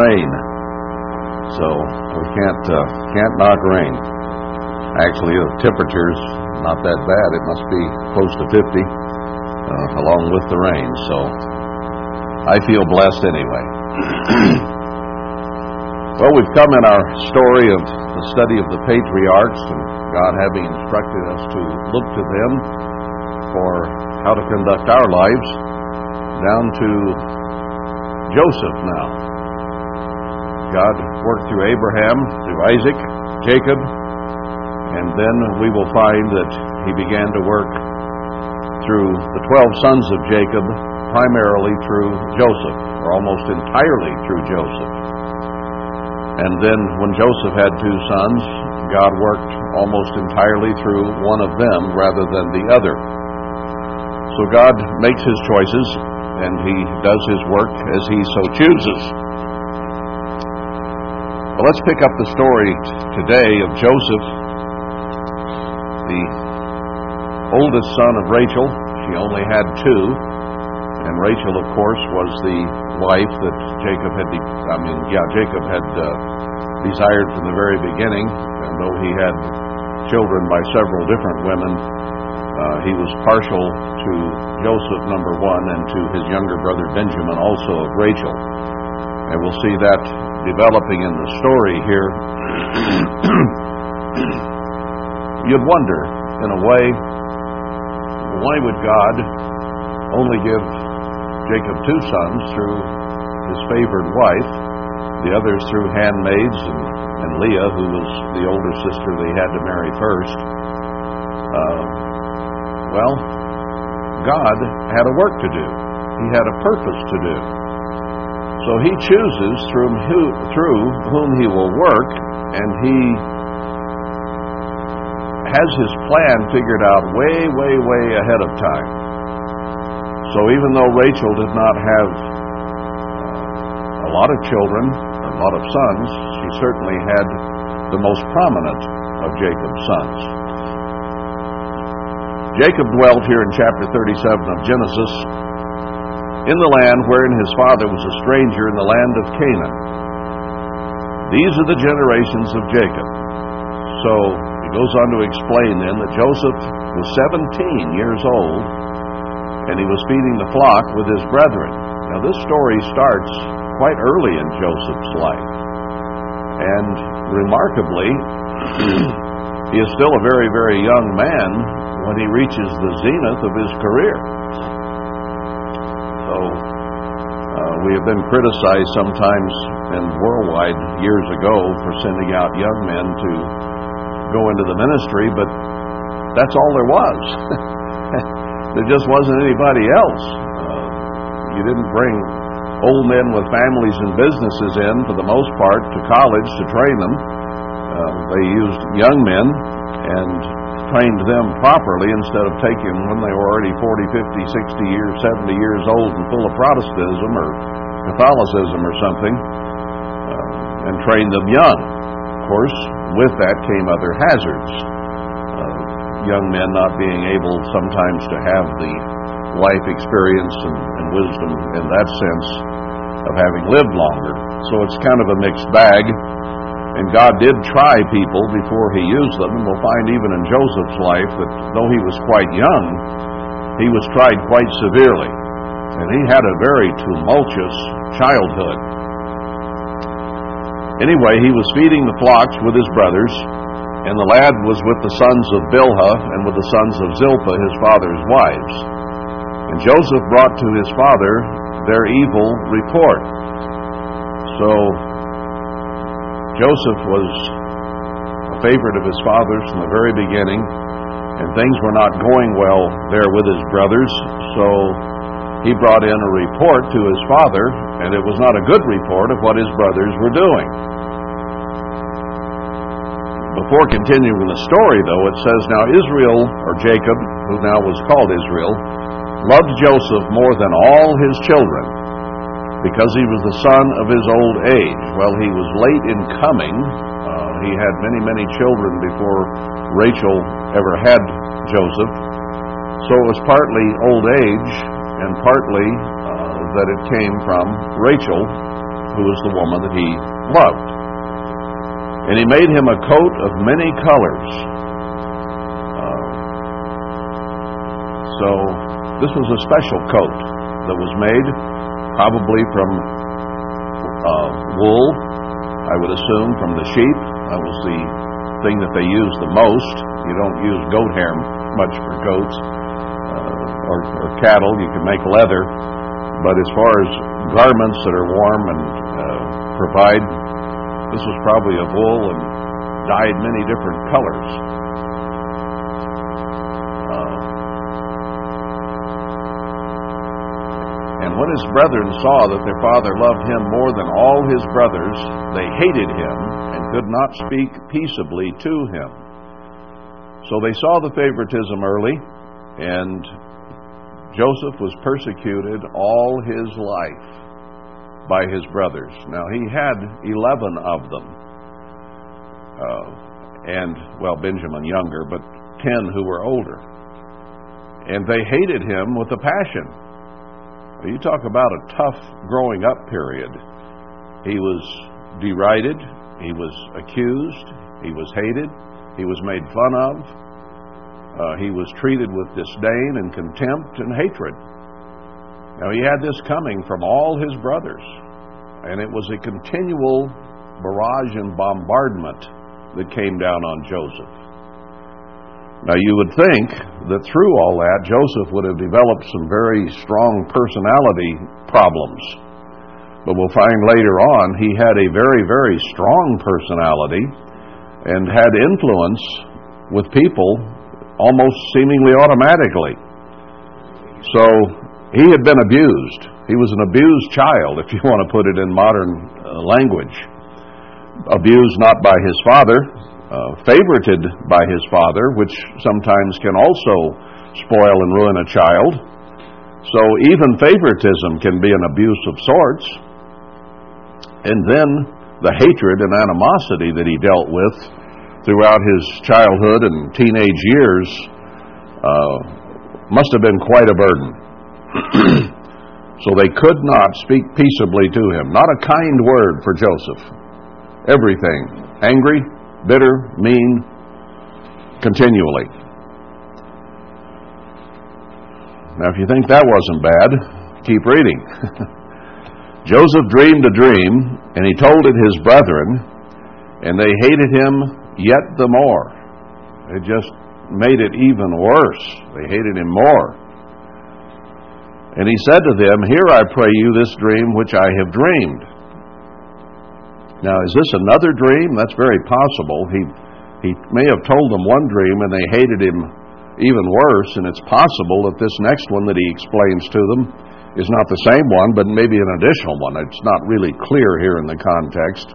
rain. So we can't uh, can't knock rain. Actually, the temperature's not that bad. It must be close to 50, uh, along with the rain. So I feel blessed anyway. well, we've come in our story of the study of the patriarchs and God having instructed us to look to them for how to conduct our lives, down to Joseph now. God worked through Abraham, through Isaac, Jacob, and then we will find that he began to work through the 12 sons of Jacob, primarily through Joseph, or almost entirely through Joseph. And then when Joseph had two sons, God worked almost entirely through one of them rather than the other. So God makes his choices and he does his work as he so chooses. Well, let's pick up the story today of Joseph, the oldest son of Rachel. She only had two, and Rachel, of course, was the wife that Jacob had, I mean, yeah, Jacob had uh, desired from the very beginning, and though he had children by several different women, uh, he was partial to Joseph, number one, and to his younger brother Benjamin, also of Rachel. And we'll see that developing in the story here. You'd wonder, in a way, why would God only give Jacob two sons through his favored wife, the others through handmaids, and, and Leah, who was the older sister they had to marry first? Uh, well, God had a work to do. He had a purpose to do. So he chooses through, who, through whom he will work, and he has his plan figured out way, way, way ahead of time. So even though Rachel did not have uh, a lot of children, a lot of sons, she certainly had the most prominent of Jacob's sons. Jacob dwelt here in chapter 37 of Genesis in the land wherein his father was a stranger in the land of Canaan. These are the generations of Jacob. So he goes on to explain then that Joseph was 17 years old and he was feeding the flock with his brethren. Now, this story starts quite early in Joseph's life. And remarkably, he is still a very, very young man when he reaches the zenith of his career. So, uh, we have been criticized sometimes and worldwide years ago for sending out young men to go into the ministry, but that's all there was. there just wasn't anybody else. Uh, you didn't bring old men with families and businesses in, for the most part, to college to train them. Uh, they used young men and trained them properly instead of taking them when they were already 40, 50, 60 years, 70 years old and full of Protestantism or Catholicism or something, uh, and trained them young. Of course, with that came other hazards. Uh, young men not being able sometimes to have the life experience and, and wisdom in that sense of having lived longer. So it's kind of a mixed bag. And God did try people before He used them. And we'll find even in Joseph's life that though he was quite young, he was tried quite severely. And he had a very tumultuous childhood. Anyway, he was feeding the flocks with his brothers, and the lad was with the sons of Bilhah and with the sons of Zilpah, his father's wives. And Joseph brought to his father their evil report. So Joseph was a favorite of his father's from the very beginning, and things were not going well there with his brothers, so he brought in a report to his father, and it was not a good report of what his brothers were doing. Before continuing the story, though, it says, Now Israel, or Jacob, who now was called Israel, loved Joseph more than all his children, because he was the son of his old age. Well, he was late in coming. Uh, he had many, many children before Rachel ever had Joseph. So it was partly old age and partly uh, that it came from Rachel who was the woman that he loved. And he made him a coat of many colors. Uh, so this was a special coat that was made, probably from uh, wool, I would assume, from the sheep. That was the thing that they used the most. You don't use goat hair much for goats uh, or, or cattle. You can make leather. But as far as garments that are warm and uh, provide, this was probably of wool and dyed many different colors. Uh, and when his brethren saw that their father loved him more than all his brothers, they hated him and could not speak peaceably to him. So they saw the favoritism early, and Joseph was persecuted all his life by his brothers. Now, he had 11 of them. Uh, and, well, Benjamin younger, but 10 who were older. And they hated him with a passion. You talk about a tough growing up period. He was derided, he was accused, he was hated, he was made fun of, uh, he was treated with disdain and contempt and hatred. Now, he had this coming from all his brothers, and it was a continual barrage and bombardment that came down on Joseph. Now, you would think that through all that, Joseph would have developed some very strong personality problems. But we'll find later on he had a very, very strong personality and had influence with people almost seemingly automatically. So he had been abused. He was an abused child, if you want to put it in modern uh, language. Abused not by his father, uh, favorited by his father, which sometimes can also spoil and ruin a child. So even favoritism can be an abuse of sorts. And then the hatred and animosity that he dealt with throughout his childhood and teenage years uh, must have been quite a burden. so they could not speak peaceably to him. Not a kind word for Joseph. Everything. Angry, bitter, mean, continually. Now, if you think that wasn't bad, keep reading. Joseph dreamed a dream, and he told it his brethren, and they hated him yet the more. It just made it even worse. They hated him more. And he said to them, Hear, I pray you, this dream which I have dreamed. Now, is this another dream? That's very possible. He, he may have told them one dream and they hated him even worse, and it's possible that this next one that he explains to them is not the same one, but maybe an additional one. It's not really clear here in the context.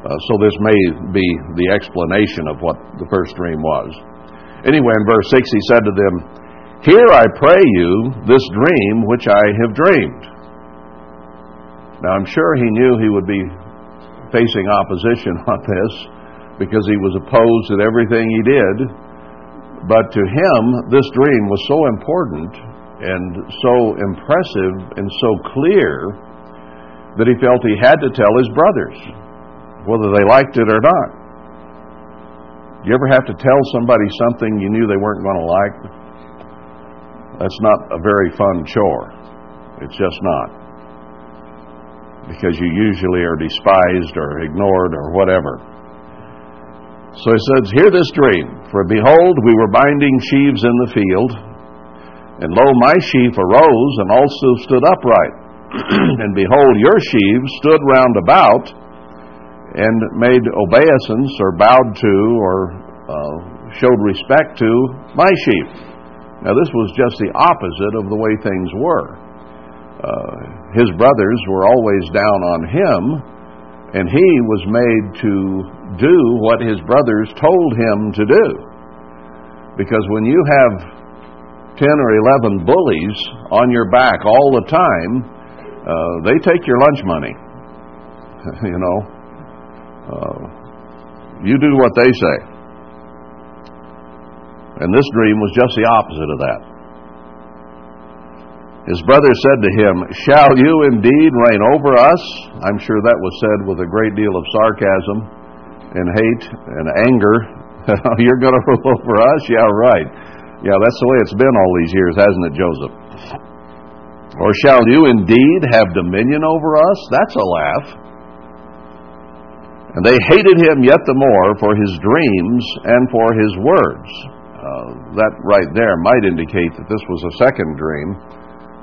Uh, so this may be the explanation of what the first dream was. Anyway, in verse 6, he said to them, Hear, I pray you, this dream which I have dreamed. Now, I'm sure he knew he would be facing opposition on this because he was opposed at everything he did. But to him, this dream was so important and so impressive and so clear that he felt he had to tell his brothers whether they liked it or not. You ever have to tell somebody something you knew they weren't going to like? That's not a very fun chore. It's just not. Because you usually are despised or ignored or whatever. So he says, Hear this dream. For behold, we were binding sheaves in the field, and lo, my sheaf arose and also stood upright. and behold, your sheaves stood round about and made obeisance or bowed to or uh, showed respect to my sheep. Now, this was just the opposite of the way things were. Uh, his brothers were always down on him, and he was made to do what his brothers told him to do. Because when you have 10 or 11 bullies on your back all the time, uh, they take your lunch money. you know, uh, you do what they say. And this dream was just the opposite of that. His brother said to him, Shall you indeed reign over us? I'm sure that was said with a great deal of sarcasm and hate and anger. You're going to rule over us? Yeah, right. Yeah, that's the way it's been all these years, hasn't it, Joseph? Or shall you indeed have dominion over us? That's a laugh. And they hated him yet the more for his dreams and for his words. Uh, that right there might indicate that this was a second dream.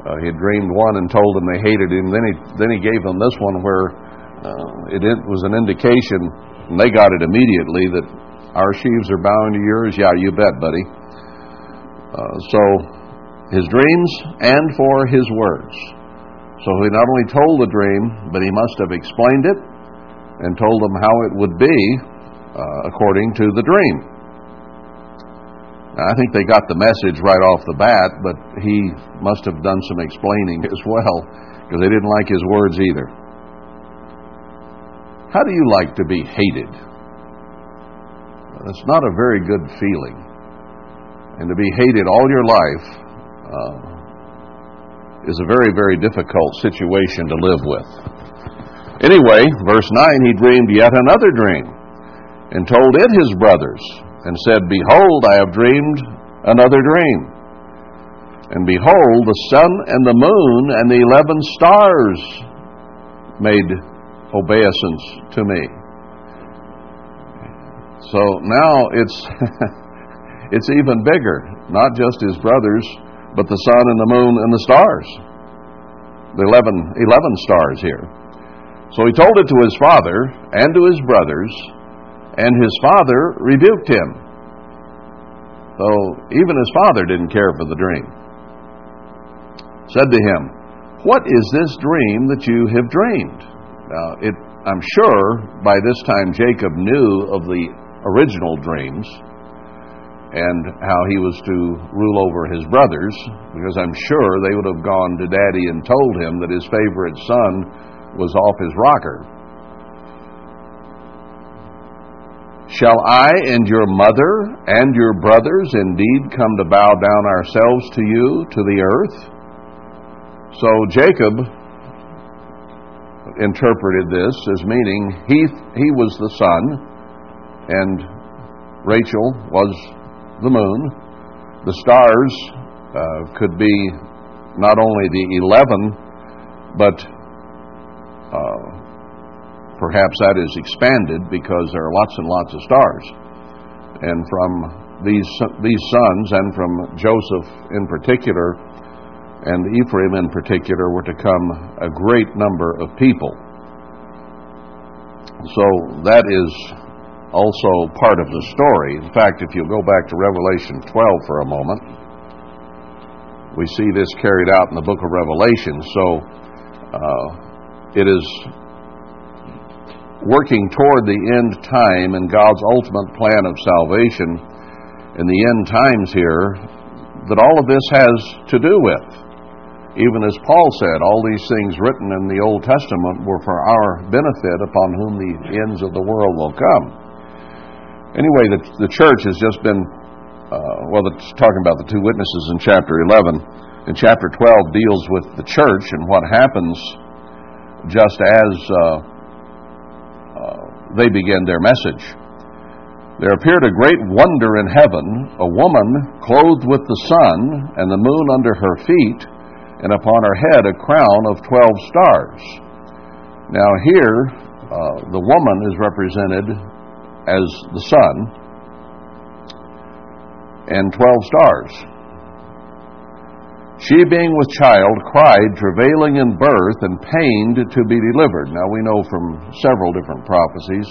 Uh, he had dreamed one and told them they hated him. Then he then he gave them this one where uh, it, it was an indication, and they got it immediately that our sheaves are bowing to yours. Yeah, you bet, buddy. Uh, so his dreams and for his words. So he not only told the dream, but he must have explained it and told them how it would be uh, according to the dream. I think they got the message right off the bat, but he must have done some explaining as well because they didn't like his words either. How do you like to be hated? That's not a very good feeling. And to be hated all your life uh, is a very, very difficult situation to live with. Anyway, verse 9, he dreamed yet another dream, and told it his brothers, and said, Behold, I have dreamed another dream. And behold, the sun and the moon and the eleven stars made obeisance to me. So now it's it's even bigger, not just his brothers, but the sun and the moon and the stars. The 11, 11 stars here. So he told it to his father and to his brothers, and his father rebuked him. So even his father didn't care for the dream. Said to him, What is this dream that you have dreamed? Now, it, I'm sure by this time Jacob knew of the original dreams and how he was to rule over his brothers, because I'm sure they would have gone to daddy and told him that his favorite son was off his rocker. Shall I and your mother and your brothers indeed come to bow down ourselves to you, to the earth? So Jacob interpreted this as meaning he, he was the sun and Rachel was the moon. The stars uh, could be not only the eleven, but uh, perhaps that is expanded because there are lots and lots of stars. And from these, these sons, and from Joseph in particular, and Ephraim in particular, were to come a great number of people. So that is also part of the story. In fact, if you go back to Revelation 12 for a moment, we see this carried out in the book of Revelation. So uh, it is working toward the end time and God's ultimate plan of salvation in the end times here that all of this has to do with. Even as Paul said, all these things written in the Old Testament were for our benefit upon whom the ends of the world will come. Anyway, the, the church has just been, uh, well, it's talking about the two witnesses in chapter 11. And chapter 12 deals with the church and what happens just as uh, they began their message. There appeared a great wonder in heaven, a woman clothed with the sun and the moon under her feet, and upon her head a crown of twelve stars. Now, here, uh, the woman is represented as the sun and twelve stars. She, being with child, cried, travailing in birth, and pained to be delivered. Now, we know from several different prophecies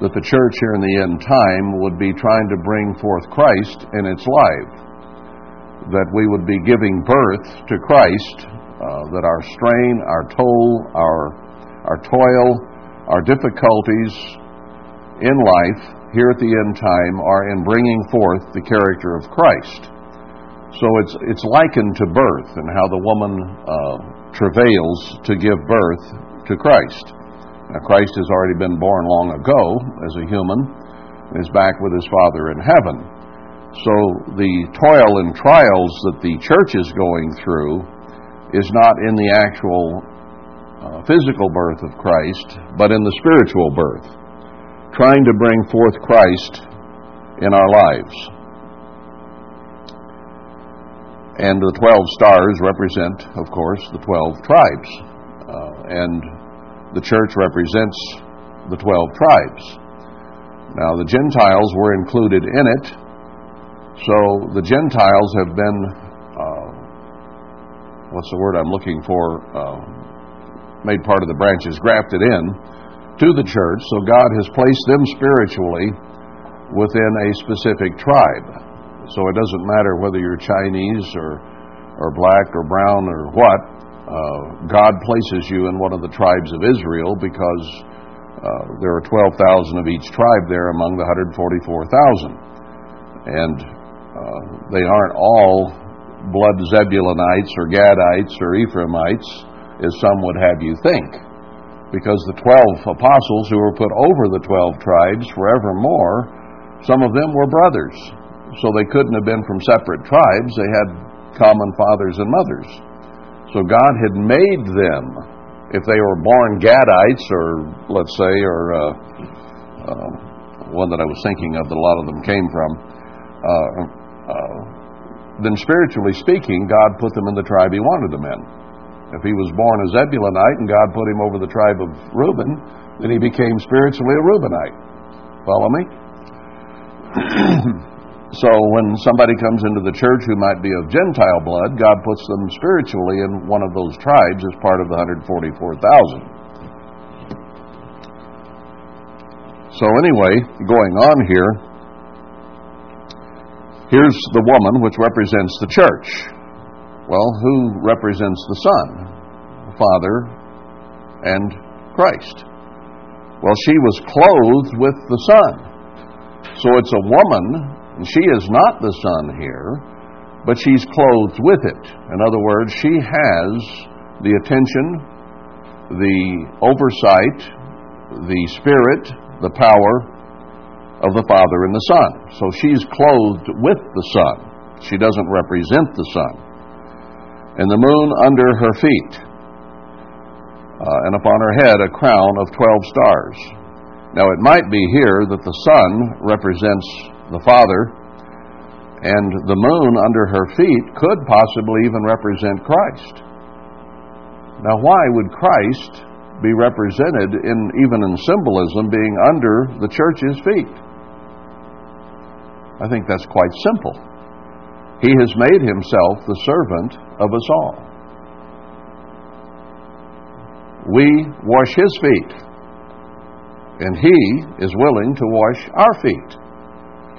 that the church here in the end time would be trying to bring forth Christ in its life, that we would be giving birth to Christ, uh, that our strain, our toll, our, our toil, our difficulties in life here at the end time are in bringing forth the character of Christ. So it's, it's likened to birth and how the woman uh, travails to give birth to Christ. Now, Christ has already been born long ago as a human and is back with his Father in heaven. So the toil and trials that the church is going through is not in the actual uh, physical birth of Christ, but in the spiritual birth, trying to bring forth Christ in our lives. And the 12 stars represent, of course, the 12 tribes. Uh, and the church represents the 12 tribes. Now, the Gentiles were included in it, so the Gentiles have been, uh, what's the word I'm looking for, uh, made part of the branches, grafted in to the church, so God has placed them spiritually within a specific tribe. So it doesn't matter whether you're Chinese or, or black or brown or what. Uh, God places you in one of the tribes of Israel because uh, there are 12,000 of each tribe there among the 144,000. And uh, they aren't all blood Zebulonites or Gadites or Ephraimites, as some would have you think. Because the 12 apostles who were put over the 12 tribes forevermore, some of them were brothers. So they couldn't have been from separate tribes. They had common fathers and mothers. So God had made them, if they were born Gadites, or let's say, or uh, uh, one that I was thinking of that a lot of them came from, uh, uh, then spiritually speaking, God put them in the tribe He wanted them in. If he was born a Zebulonite and God put him over the tribe of Reuben, then he became spiritually a Reubenite. Follow me? So when somebody comes into the church who might be of Gentile blood, God puts them spiritually in one of those tribes as part of the 144,000. So anyway, going on here, here's the woman which represents the church. Well, who represents the Son? The Father and Christ. Well, she was clothed with the Son. So it's a woman she is not the sun here, but she's clothed with it. In other words, she has the attention, the oversight, the spirit, the power of the Father and the Son. So she's clothed with the Son. She doesn't represent the Son. And the moon under her feet, uh, and upon her head a crown of twelve stars. Now it might be here that the sun represents the Father, and the moon under her feet could possibly even represent Christ. Now, why would Christ be represented in even in symbolism being under the church's feet? I think that's quite simple. He has made himself the servant of us all. We wash his feet, and he is willing to wash our feet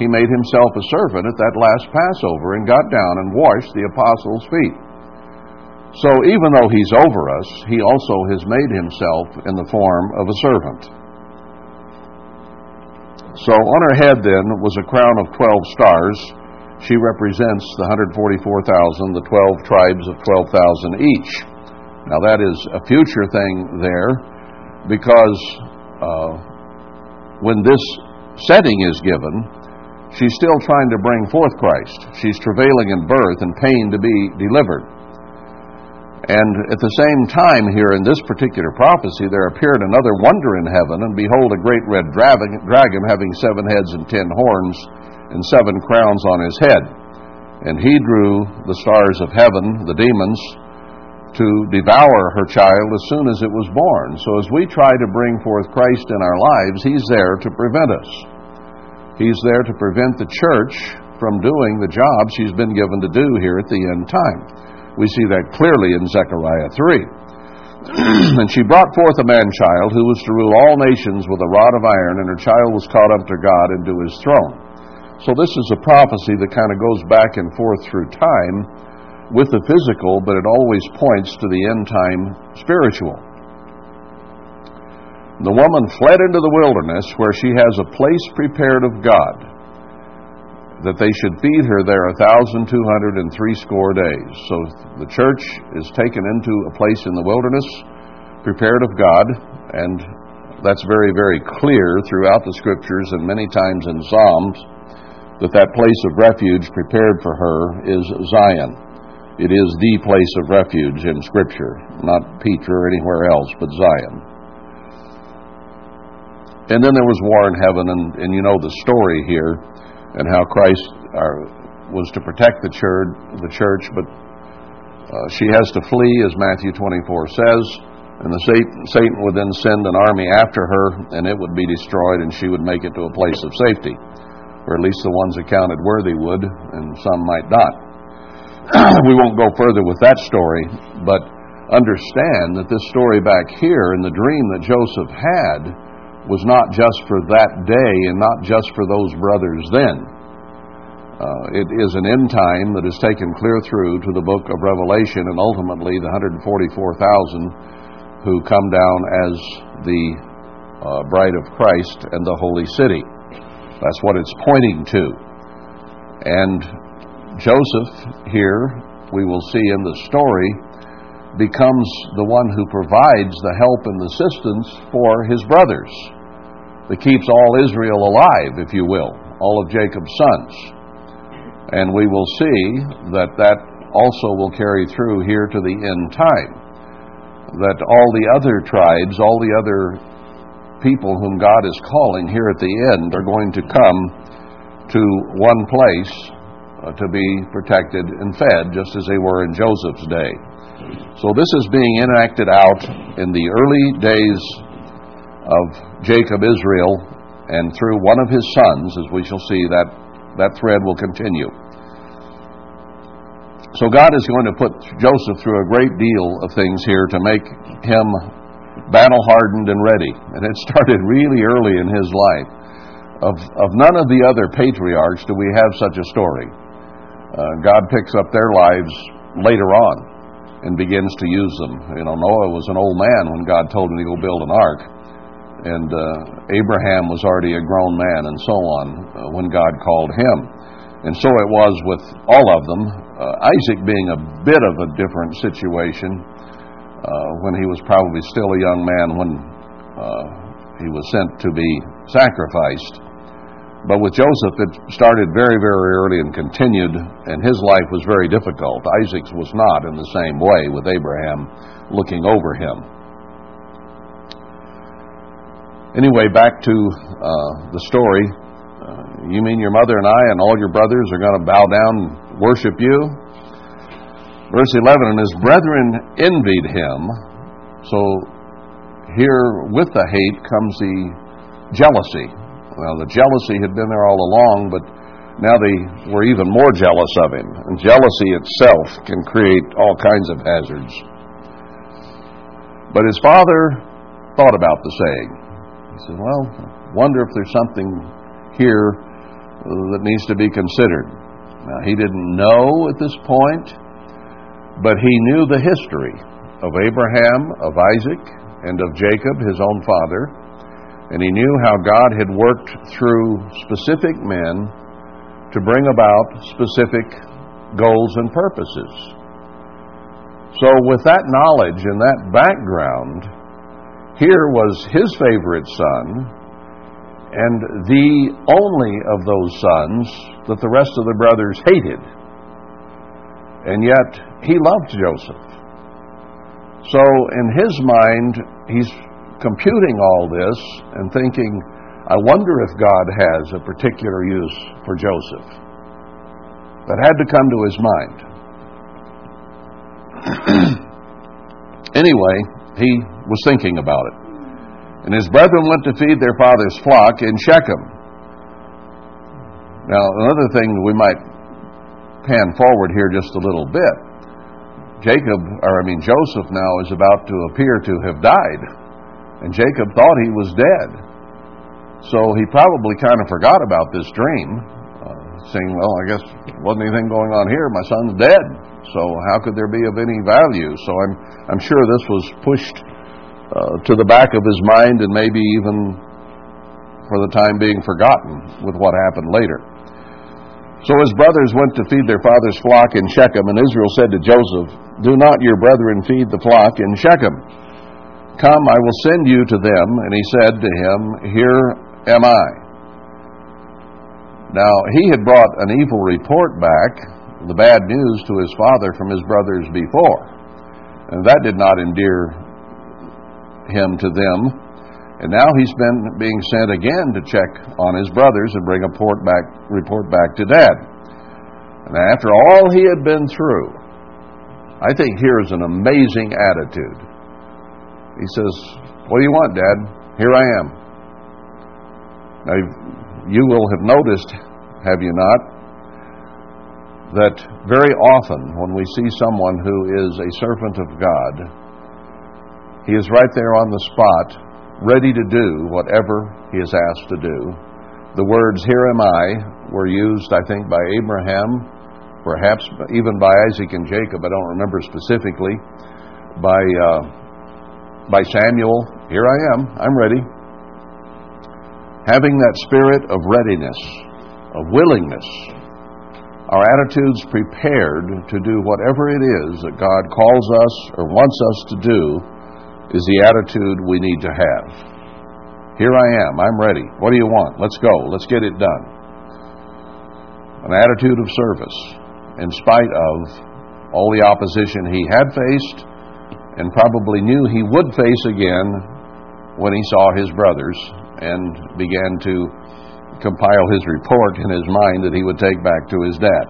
he made himself a servant at that last Passover and got down and washed the apostles' feet. So even though he's over us, he also has made himself in the form of a servant. So on her head then was a crown of 12 stars. She represents the 144,000, the 12 tribes of 12,000 each. Now that is a future thing there because uh, when this setting is given, She's still trying to bring forth Christ. She's travailing in birth and pain to be delivered. And at the same time, here in this particular prophecy, there appeared another wonder in heaven, and behold, a great red dragon having seven heads and ten horns, and seven crowns on his head. And he drew the stars of heaven, the demons, to devour her child as soon as it was born. So as we try to bring forth Christ in our lives, he's there to prevent us. He's there to prevent the church from doing the job she's been given to do here at the end time. We see that clearly in Zechariah 3. and she brought forth a man child who was to rule all nations with a rod of iron, and her child was caught up to God and to his throne. So, this is a prophecy that kind of goes back and forth through time with the physical, but it always points to the end time spiritual. The woman fled into the wilderness where she has a place prepared of God, that they should feed her there a thousand two hundred and three score days. So the church is taken into a place in the wilderness prepared of God, and that's very, very clear throughout the scriptures and many times in Psalms that that place of refuge prepared for her is Zion. It is the place of refuge in Scripture, not Petra or anywhere else but Zion. And then there was war in heaven, and, and you know the story here, and how Christ was to protect the church, the church but uh, she has to flee, as Matthew 24 says, and the Satan would then send an army after her, and it would be destroyed, and she would make it to a place of safety, or at least the ones accounted worthy would, and some might not. we won't go further with that story, but understand that this story back here in the dream that Joseph had was not just for that day and not just for those brothers then. Uh, it is an end time that is taken clear through to the book of Revelation and ultimately the 144,000 who come down as the uh, bride of Christ and the holy city. That's what it's pointing to. And Joseph, here, we will see in the story, becomes the one who provides the help and assistance for his brothers, that keeps all Israel alive, if you will, all of Jacob's sons. And we will see that that also will carry through here to the end time that all the other tribes, all the other people whom God is calling here at the end are going to come to one place uh, to be protected and fed, just as they were in Joseph's day. So this is being enacted out in the early days of Jacob Israel and through one of his sons, as we shall see that that thread will continue. So God is going to put Joseph through a great deal of things here to make him battle hardened and ready. And it started really early in his life. Of, of none of the other patriarchs do we have such a story. Uh, God picks up their lives later on and begins to use them. You know, Noah was an old man when God told him to go build an ark. And uh, Abraham was already a grown man, and so on, uh, when God called him. And so it was with all of them uh, Isaac being a bit of a different situation uh, when he was probably still a young man when uh, he was sent to be sacrificed. But with Joseph, it started very, very early and continued, and his life was very difficult. Isaac's was not in the same way with Abraham looking over him. Anyway, back to uh, the story. Uh, you mean your mother and I and all your brothers are going to bow down and worship you. Verse 11, and his brethren envied him. So here with the hate comes the jealousy. Well, the jealousy had been there all along, but now they were even more jealous of him. And jealousy itself can create all kinds of hazards. But his father thought about the saying. Said, Well, wonder if there's something here that needs to be considered. Now, he didn't know at this point, but he knew the history of Abraham, of Isaac, and of Jacob, his own father, and he knew how God had worked through specific men to bring about specific goals and purposes. So, with that knowledge and that background, here was his favorite son and the only of those sons that the rest of the brothers hated. And yet, he loved Joseph. So, in his mind, he's computing all this and thinking, I wonder if God has a particular use for Joseph. That had to come to his mind. anyway, he was thinking about it. And his brethren went to feed their father's flock in Shechem. Now, another thing we might pan forward here just a little bit. Jacob, or I mean Joseph now is about to appear to have died. And Jacob thought he was dead. So he probably kind of forgot about this dream, uh, saying, Well, I guess wasn't anything going on here. My son's dead. So how could there be of any value? So I'm, I'm sure this was pushed uh, to the back of his mind and maybe even for the time being forgotten with what happened later. So his brothers went to feed their father's flock in Shechem, and Israel said to Joseph, Do not your brethren feed the flock in Shechem. Come, I will send you to them. And he said to him, Here am I. Now, he had brought an evil report back the bad news to his father from his brothers before. And that did not endear him to them. And now he's been being sent again to check on his brothers and bring a report back, report back to dad. And after all he had been through, I think here is an amazing attitude. He says, What do you want, Dad? Here I am. Now, you will have noticed, have you not, that very often when we see someone who is a servant of God, he is right there on the spot, ready to do whatever he is asked to do. The words, Here am I, were used, I think, by Abraham, perhaps even by Isaac and Jacob, I don't remember specifically, by, uh, by Samuel, Here I am, I'm ready. Having that spirit of readiness, of willingness, our attitudes prepared to do whatever it is that God calls us or wants us to do is the attitude we need to have. Here I am, I'm ready. What do you want? Let's go, let's get it done. An attitude of service, in spite of all the opposition he had faced and probably knew he would face again when he saw his brothers and began to compile his report in his mind that he would take back to his dad.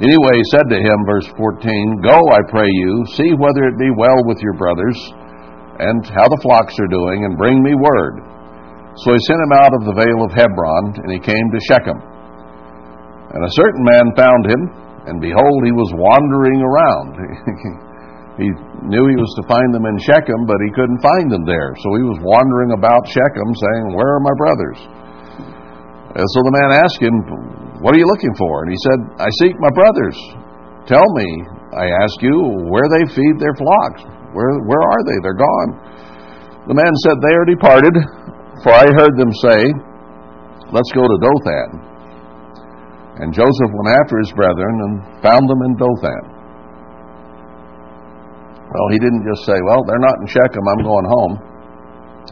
Anyway, he said to him, verse 14, Go, I pray you, see whether it be well with your brothers, and how the flocks are doing, and bring me word. So he sent him out of the vale of Hebron, and he came to Shechem. And a certain man found him, and behold, he was wandering around. he knew he was to find them in Shechem, but he couldn't find them there. So he was wandering about Shechem saying, Where are my brothers? And so the man asked him, What are you looking for? And he said, I seek my brothers. Tell me, I ask you, where they feed their flocks. Where, where are they? They're gone. The man said, They are departed, for I heard them say, Let's go to Dothan. And Joseph went after his brethren and found them in Dothan. Well, he didn't just say, Well, they're not in Shechem, I'm going home.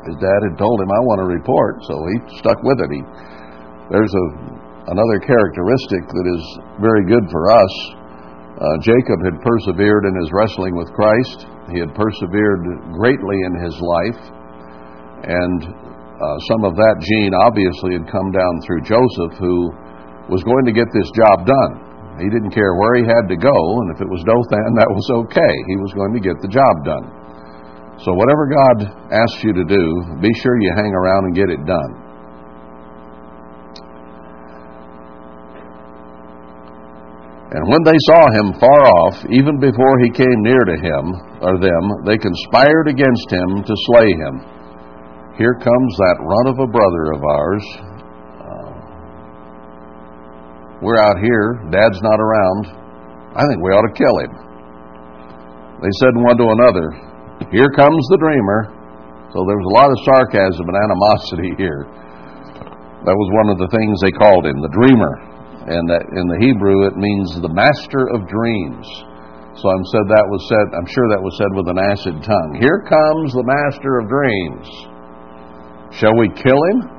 His dad had told him, I want to report, so he stuck with it. He there's a, another characteristic that is very good for us. Uh, Jacob had persevered in his wrestling with Christ. He had persevered greatly in his life. And uh, some of that gene obviously had come down through Joseph, who was going to get this job done. He didn't care where he had to go, and if it was Dothan, that was okay. He was going to get the job done. So, whatever God asks you to do, be sure you hang around and get it done. And when they saw him far off, even before he came near to him or them, they conspired against him to slay him. Here comes that run of a brother of ours. We're out here, Dad's not around. I think we ought to kill him. They said one to another, Here comes the dreamer. So there was a lot of sarcasm and animosity here. That was one of the things they called him, the dreamer and that in the Hebrew it means the master of dreams. So I'm said that was said. I'm sure that was said with an acid tongue. Here comes the master of dreams. Shall we kill him?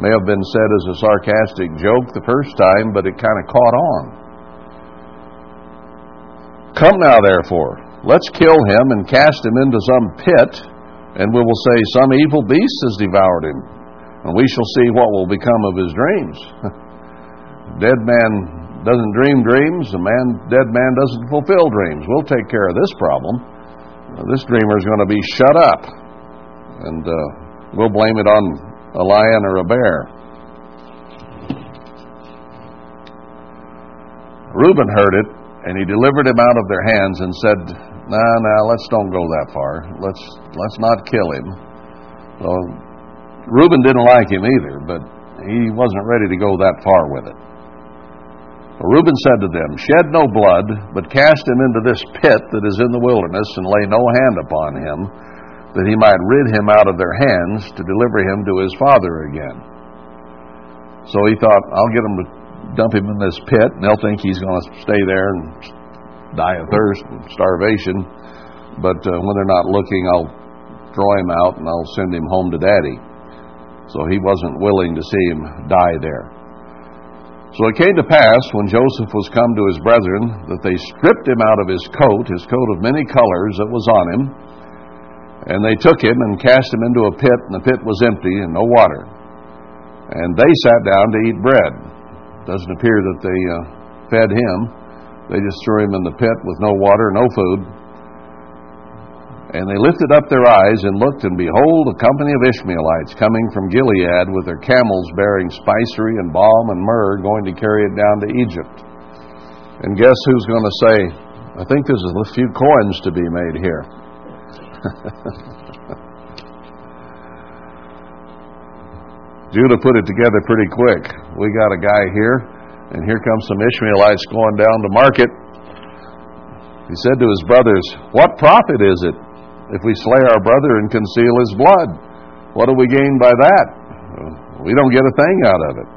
May have been said as a sarcastic joke the first time, but it kind of caught on. Come now, therefore, let's kill him and cast him into some pit, and we will say, Some evil beast has devoured him, and we shall see what will become of his dreams. dead man doesn't dream dreams, a man dead man doesn't fulfill dreams. We'll take care of this problem. This dreamer is going to be shut up, and uh, we'll blame it on a lion or a bear. Reuben heard it, and he delivered him out of their hands and said, "Nah, nah, let's don't go that far. Let's let's not kill him." Well, Reuben didn't like him either, but he wasn't ready to go that far with it. Reuben said to them, Shed no blood, but cast him into this pit that is in the wilderness, and lay no hand upon him, that he might rid him out of their hands to deliver him to his father again. So he thought, I'll get him to dump him in this pit, and they'll think he's going to stay there and die of thirst and starvation. But uh, when they're not looking, I'll throw him out and I'll send him home to daddy. So he wasn't willing to see him die there. So it came to pass, when Joseph was come to his brethren, that they stripped him out of his coat, his coat of many colors that was on him, and they took him and cast him into a pit, and the pit was empty and no water. And they sat down to eat bread. It doesn't appear that they uh, fed him. They just threw him in the pit with no water, no food. And they lifted up their eyes and looked, and behold, a company of Ishmaelites coming from Gilead with their camels bearing spicery and balm and myrrh, going to carry it down to Egypt. And guess who's going to say, I think there's a few coins to be made here. Judah put it together pretty quick. We got a guy here, and here comes some Ishmaelites going down to market. He said to his brothers, What profit is it if we slay our brother and conceal his blood. What do we gain by that? We don't get a thing out of it.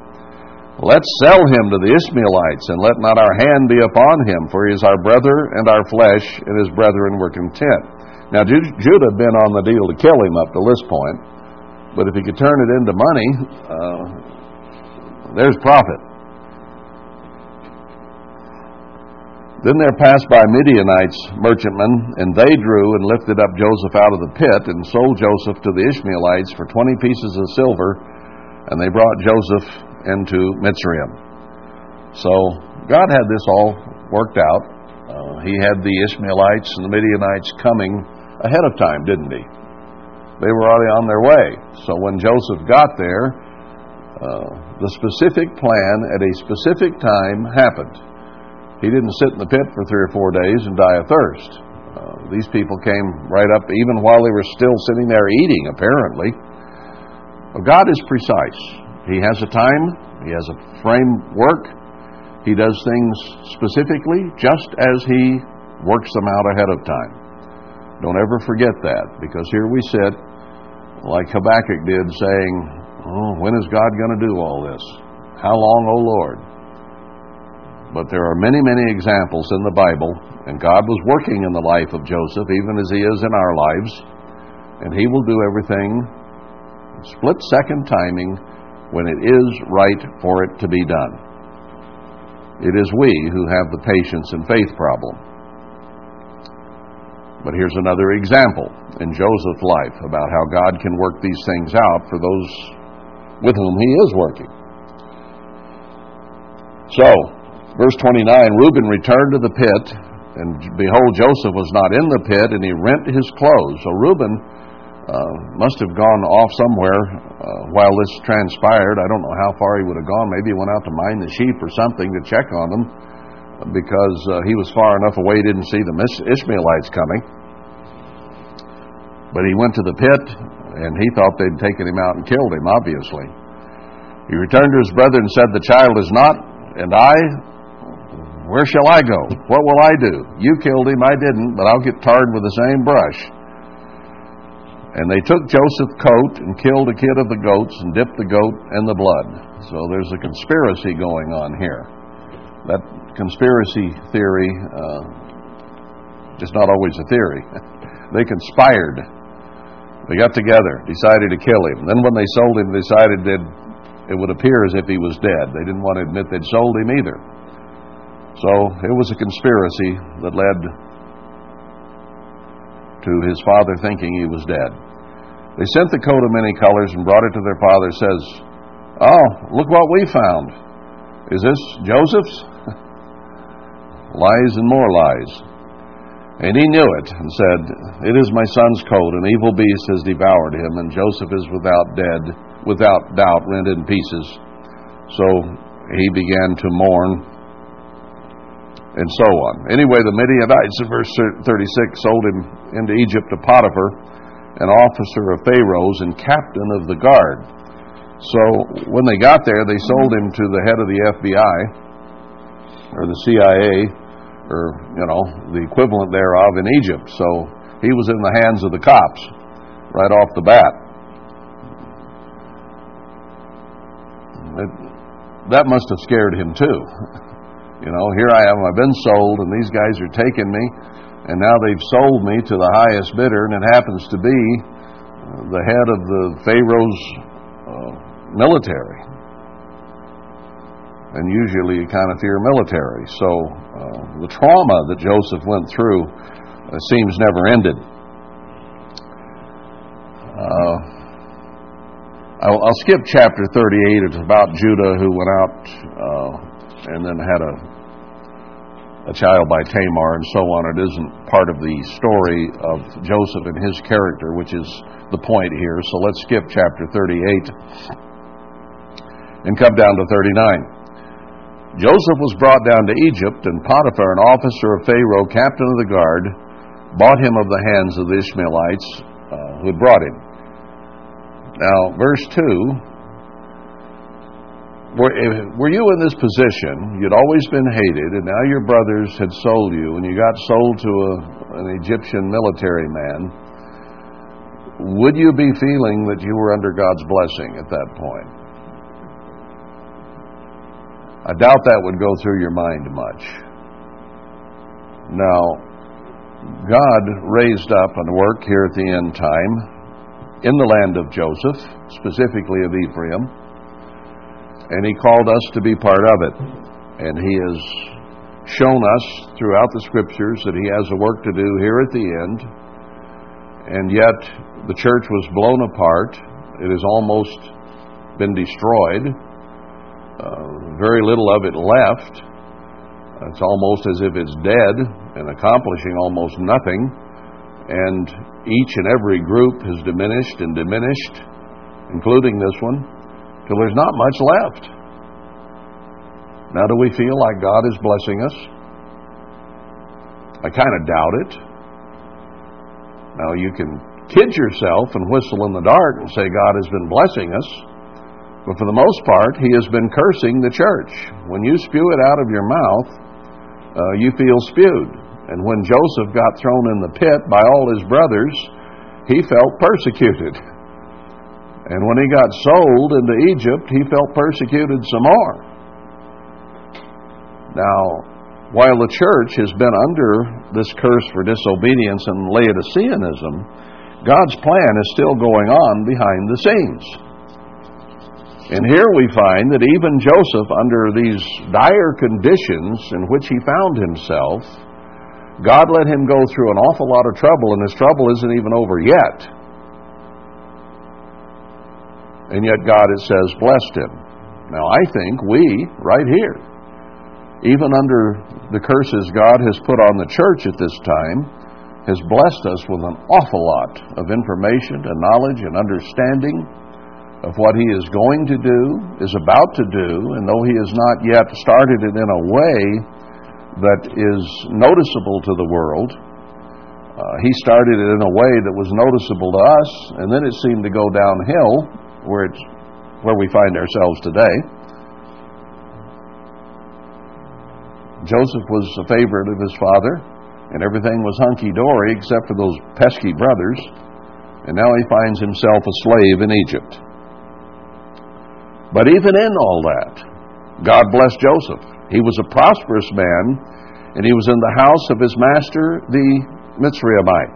Let's sell him to the Ishmaelites, and let not our hand be upon him, for he is our brother and our flesh, and his brethren were content. Now, Judah had been on the deal to kill him up to this point, but if he could turn it into money, uh, there's profit. Then there passed by Midianites merchantmen, and they drew and lifted up Joseph out of the pit, and sold Joseph to the Ishmaelites for twenty pieces of silver, and they brought Joseph into Mitzrayim. So God had this all worked out. Uh, he had the Ishmaelites and the Midianites coming ahead of time, didn't he? They were already on their way. So when Joseph got there, uh, the specific plan at a specific time happened. He didn't sit in the pit for three or four days and die of thirst. Uh, these people came right up, even while they were still sitting there eating, apparently. But God is precise. He has a time, He has a framework. He does things specifically just as He works them out ahead of time. Don't ever forget that, because here we sit, like Habakkuk did, saying, Oh, when is God going to do all this? How long, O Lord? But there are many, many examples in the Bible, and God was working in the life of Joseph, even as He is in our lives, and He will do everything split second timing when it is right for it to be done. It is we who have the patience and faith problem. But here's another example in Joseph's life about how God can work these things out for those with whom He is working. So, Verse 29 Reuben returned to the pit, and behold, Joseph was not in the pit, and he rent his clothes. So Reuben uh, must have gone off somewhere uh, while this transpired. I don't know how far he would have gone. Maybe he went out to mind the sheep or something to check on them because uh, he was far enough away he didn't see the Ishmaelites coming. But he went to the pit, and he thought they'd taken him out and killed him, obviously. He returned to his brother and said, The child is not, and I where shall I go? What will I do? You killed him, I didn't, but I'll get tarred with the same brush. And they took Joseph's coat and killed a kid of the goats and dipped the goat in the blood. So there's a conspiracy going on here. That conspiracy theory uh, is not always a theory. they conspired. They got together, decided to kill him. Then when they sold him, they decided that it would appear as if he was dead. They didn't want to admit they'd sold him either. So it was a conspiracy that led to his father thinking he was dead. They sent the coat of many colors and brought it to their father. Says, "Oh, look what we found. Is this Joseph's?" lies and more lies. And he knew it and said, It is my son's coat. An evil beast has devoured him, and Joseph is without dead, without doubt, rent in pieces. So he began to mourn and so on. Anyway, the Midianites in verse 36 sold him into Egypt to Potiphar, an officer of Pharaoh's and captain of the guard. So when they got there, they sold him to the head of the FBI or the CIA or, you know, the equivalent thereof in Egypt. So he was in the hands of the cops right off the bat. It, that must have scared him too. You know, here I am, I've been sold, and these guys are taking me, and now they've sold me to the highest bidder, and it happens to be the head of the Pharaoh's uh, military. and usually you kind of fear military. So uh, the trauma that Joseph went through uh, seems never ended. Uh, I'll, I'll, skip chapter 38. It's about Judah who went out uh, and then had a a child by Tamar and so on. It isn't part of the story of Joseph and his character, which is the point here. So let's skip chapter 38 and come down to 39. Joseph was brought down to Egypt, and Potiphar, an officer of Pharaoh, captain of the guard, bought him of the hands of the Ishmaelites uh, who had brought him. Now, verse 2 were, were you in this position, you'd always been hated, and now your brothers had sold you, and you got sold to a, an Egyptian military man, would you be feeling that you were under God's blessing at that point? I doubt that would go through your mind much. Now, God raised up and work here at the end time in the land of Joseph, specifically of Ephraim and He called us to be part of it. And He has shown us throughout the Scriptures that He has a work to do here at the end. And yet, the church was blown apart. It has almost been destroyed. Uh, very little of it left. It's almost as if it's dead and accomplishing almost nothing. And each and every group has diminished and diminished, including this one till there's not much left. Now, do we feel like God is blessing us? I kind of doubt it. Now, you can kid yourself and whistle in the dark and say God has been blessing us, but for the most part, He has been cursing the church. When you spew it out of your mouth, uh, you feel spewed. And when Joseph got thrown in the pit by all his brothers, he felt persecuted. And when he got sold into Egypt, he felt persecuted some more. Now, while the church has been under this curse for disobedience and Laodiceanism, God's plan is still going on behind the scenes. And here we find that even Joseph, under these dire conditions in which he found himself, God let him go through an awful lot of trouble, and his trouble isn't even over yet. And yet God, it says, blessed him. Now, I think we, right here, even under the curses God has put on the church at this time, has blessed us with an awful lot of information and knowledge and understanding of what He is going to do, is about to do, and though He has not yet started it in a way that is noticeable to the world, uh, He started it in a way that was noticeable to us, and then it seemed to go downhill where it's where we find ourselves today. Joseph was a favorite of his father, and everything was hunky dory except for those pesky brothers, and now he finds himself a slave in Egypt. But even in all that, God blessed Joseph. He was a prosperous man, and he was in the house of his master, the Mitzrayimite.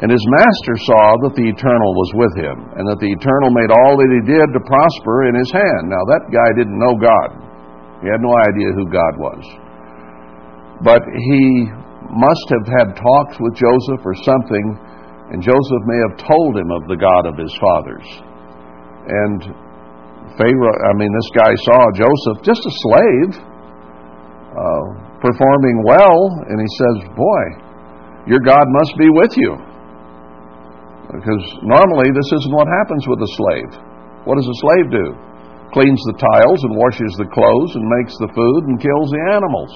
And his master saw that the Eternal was with him, and that the Eternal made all that he did to prosper in his hand. Now, that guy didn't know God. He had no idea who God was. But he must have had talks with Joseph or something, and Joseph may have told him of the God of his fathers. And Pharaoh, I mean, this guy saw Joseph, just a slave, uh, performing well, and he says, Boy, your God must be with you. Because normally this isn't what happens with a slave. What does a slave do? Cleans the tiles and washes the clothes and makes the food and kills the animals.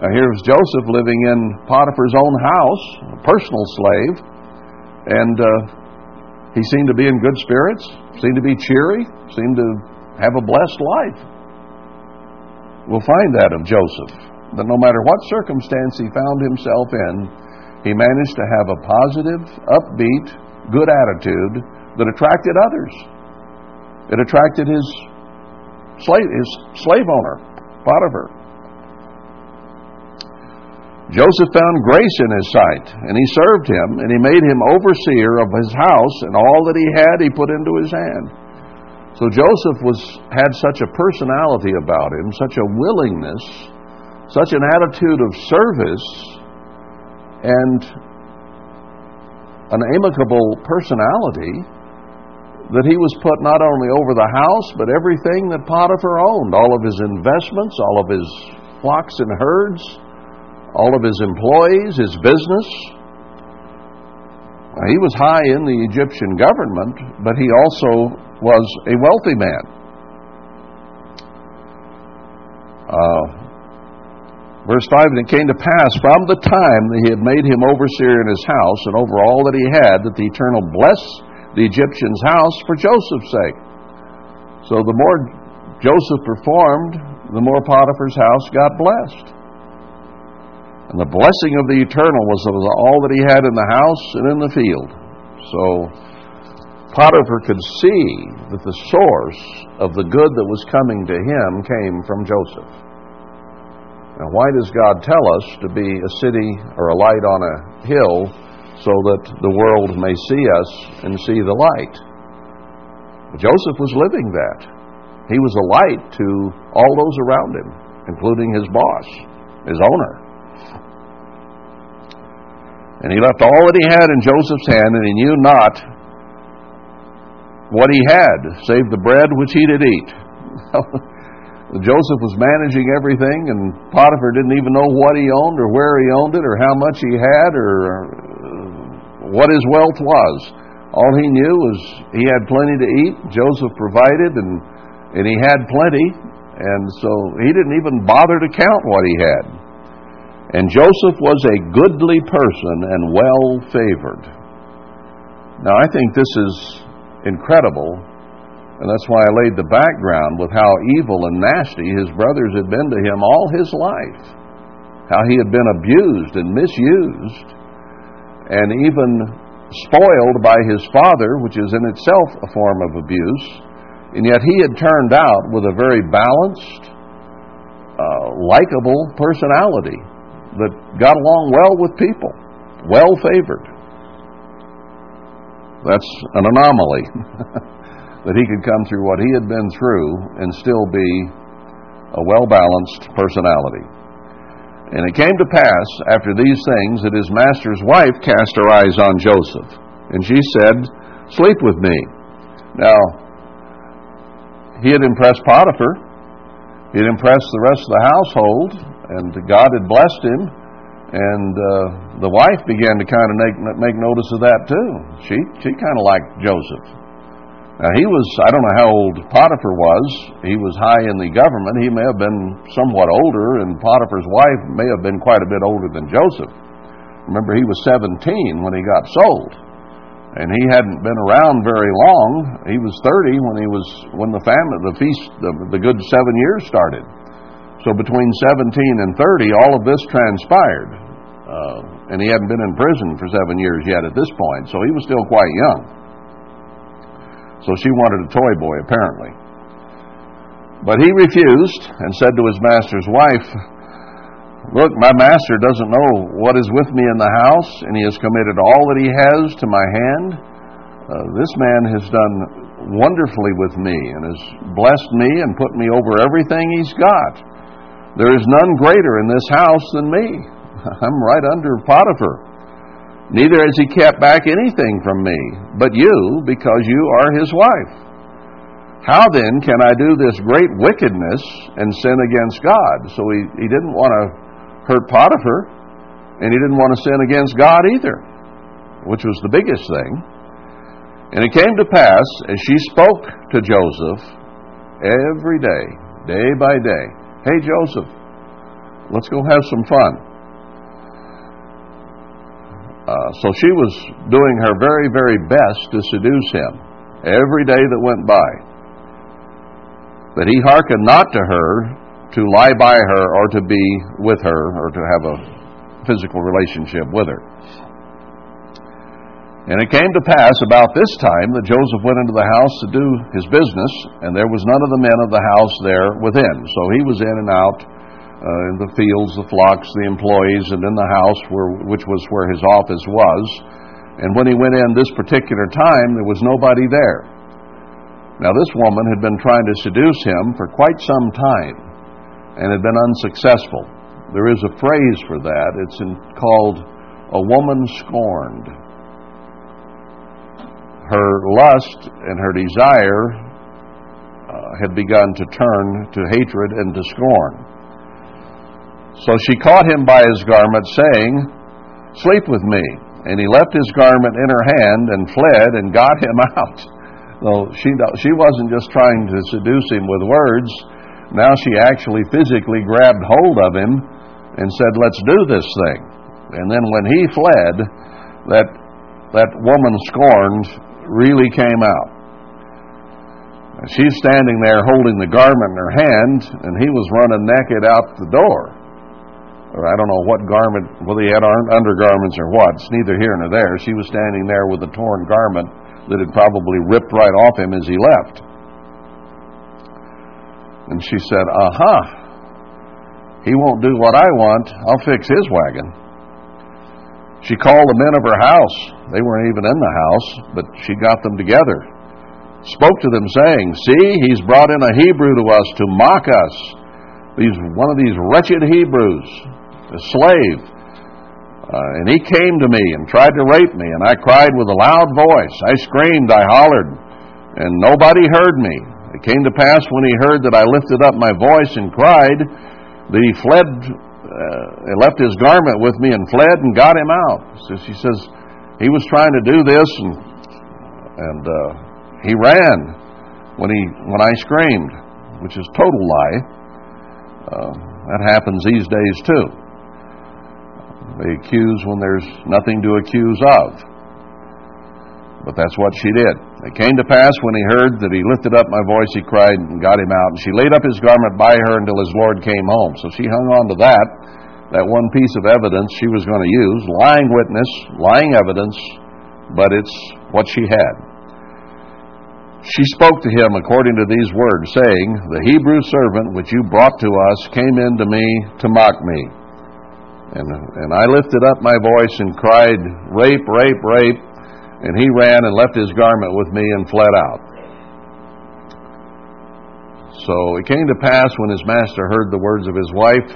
Now here's Joseph living in Potiphar's own house, a personal slave, and uh, he seemed to be in good spirits, seemed to be cheery, seemed to have a blessed life. We'll find that of Joseph, that no matter what circumstance he found himself in, he managed to have a positive, upbeat, good attitude that attracted others. It attracted his slave, his slave owner, Potiphar. Joseph found grace in his sight, and he served him, and he made him overseer of his house, and all that he had he put into his hand. So Joseph was had such a personality about him, such a willingness, such an attitude of service, and an amicable personality that he was put not only over the house, but everything that Potiphar owned all of his investments, all of his flocks and herds, all of his employees, his business. He was high in the Egyptian government, but he also was a wealthy man. Uh, verse 5 And it came to pass from the time that he had made him overseer in his house and over all that he had, that the Eternal blessed the Egyptian's house for Joseph's sake. So the more Joseph performed, the more Potiphar's house got blessed. And the blessing of the eternal was all that he had in the house and in the field. So Potiphar could see that the source of the good that was coming to him came from Joseph. Now, why does God tell us to be a city or a light on a hill so that the world may see us and see the light. Joseph was living that. He was a light to all those around him, including his boss, his owner. And he left all that he had in Joseph's hand, and he knew not what he had, save the bread which he did eat. Joseph was managing everything, and Potiphar didn't even know what he owned, or where he owned it, or how much he had, or uh, what his wealth was. All he knew was he had plenty to eat. Joseph provided, and, and he had plenty. And so he didn't even bother to count what he had. And Joseph was a goodly person and well favored. Now, I think this is incredible, and that's why I laid the background with how evil and nasty his brothers had been to him all his life, how he had been abused and misused and even spoiled by his father, which is in itself a form of abuse. And yet he had turned out with a very balanced, uh, likable personality that got along well with people, well favored. That's an anomaly that he could come through what he had been through and still be a well balanced personality. And it came to pass after these things that his master's wife cast her eyes on Joseph. And she said, Sleep with me. Now, he had impressed Potiphar. He had impressed the rest of the household, and God had blessed him. And uh, the wife began to kind of make, make notice of that too. She, she kind of liked Joseph. Now, he was, I don't know how old Potiphar was. He was high in the government. He may have been somewhat older, and Potiphar's wife may have been quite a bit older than Joseph. Remember, he was 17 when he got sold. And he hadn't been around very long. He was 30 when he was when the famine, the feast, the, the good seven years started. So between 17 and 30, all of this transpired. Uh, and he hadn't been in prison for seven years yet at this point, so he was still quite young. So she wanted a toy boy, apparently. But he refused and said to his master's wife, Look, my master doesn't know what is with me in the house, and he has committed all that he has to my hand. Uh, this man has done wonderfully with me and has blessed me and put me over everything he's got. There is none greater in this house than me. I'm right under Potiphar. Neither has he kept back anything from me, but you, because you are his wife. How then can I do this great wickedness and sin against God? So he, he didn't want to hurt Potiphar, and he didn't want to sin against God either, which was the biggest thing. And it came to pass, as she spoke to Joseph every day, day by day, Hey, Joseph, let's go have some fun. Uh, so she was doing her very, very best to seduce him every day that went by. But he hearkened not to her to lie by her or to be with her or to have a physical relationship with her. And it came to pass about this time that Joseph went into the house to do his business, and there was none of the men of the house there within. So he was in and out uh, in the fields, the flocks, the employees, and in the house, where, which was where his office was. And when he went in this particular time, there was nobody there. Now, this woman had been trying to seduce him for quite some time and had been unsuccessful. There is a phrase for that. It's in, called a woman scorned. Her lust and her desire uh, had begun to turn to hatred and to scorn. So she caught him by his garment, saying, Sleep with me. And he left his garment in her hand and fled and got him out. So she, she wasn't just trying to seduce him with words. Now she actually physically grabbed hold of him and said, Let's do this thing. And then when he fled, that, that woman scorned really came out. She's standing there holding the garment in her hand, and he was running naked out the door. Or I don't know what garment, whether he had undergarments or what. It's neither here nor there. She was standing there with a torn garment that had probably ripped right off him as he left. And she said, Aha, he won't do what I want. I'll fix his wagon. She called the men of her house. They weren't even in the house, but she got them together. Spoke to them, saying, See, he's brought in a Hebrew to us to mock us. He's one of these wretched Hebrews, a slave. Uh, and he came to me and tried to rape me, and I cried with a loud voice. I screamed, I hollered, and nobody heard me. It came to pass when he heard that I lifted up my voice and cried that he fled, uh, left his garment with me and fled and got him out. She says he was trying to do this, and and uh, he ran when he when I screamed, which is total lie. Uh, that happens these days too. They accuse when there's nothing to accuse of. But that's what she did. It came to pass when he heard that he lifted up my voice, he cried and got him out. And she laid up his garment by her until his Lord came home. So she hung on to that, that one piece of evidence she was going to use. Lying witness, lying evidence, but it's what she had. She spoke to him according to these words, saying, The Hebrew servant which you brought to us came in to me to mock me. And, and I lifted up my voice and cried, Rape, rape, rape. And he ran and left his garment with me and fled out. So it came to pass when his master heard the words of his wife,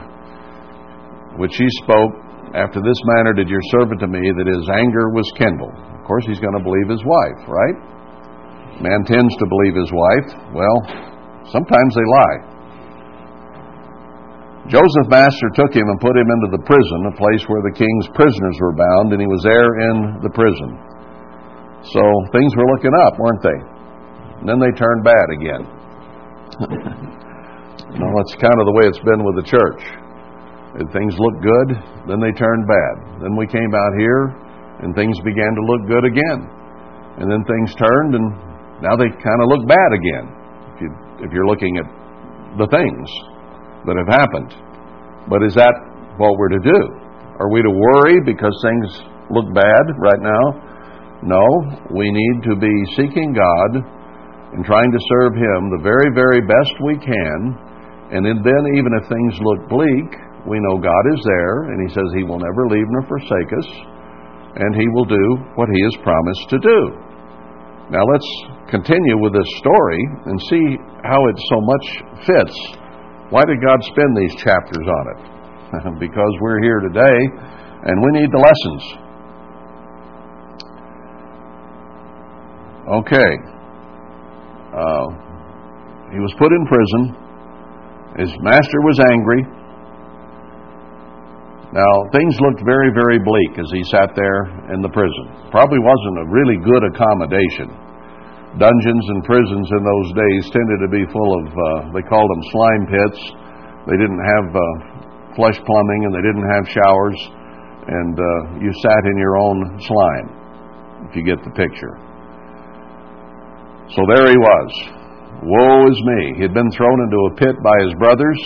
which she spoke, After this manner did your servant to me, that his anger was kindled. Of course, he's going to believe his wife, right? Man tends to believe his wife. Well, sometimes they lie. Joseph Master took him and put him into the prison, a place where the king's prisoners were bound, and he was there in the prison. So things were looking up, weren't they? And then they turned bad again. no, that's kind of the way it's been with the church. If things looked good, then they turned bad. Then we came out here, and things began to look good again. And then things turned, and now they kind of look bad again. If, you, if you're looking at the things that have happened. But is that what we're to do? Are we to worry because things look bad right now? No, we need to be seeking God and trying to serve Him the very, very best we can. And then, even if things look bleak, we know God is there, and He says He will never leave nor forsake us, and He will do what He has promised to do. Now, let's continue with this story and see how it so much fits why did God spend these chapters on it? because we're here today and we need the lessons. Okay. Uh, he was put in prison. His master was angry. Now, things looked very, very bleak as he sat there in the prison. Probably wasn't a really good accommodation dungeons and prisons in those days tended to be full of, uh, they called them slime pits. They didn't have uh, flush plumbing and they didn't have showers, and uh, you sat in your own slime, if you get the picture. So there he was. Woe is me. He had been thrown into a pit by his brothers,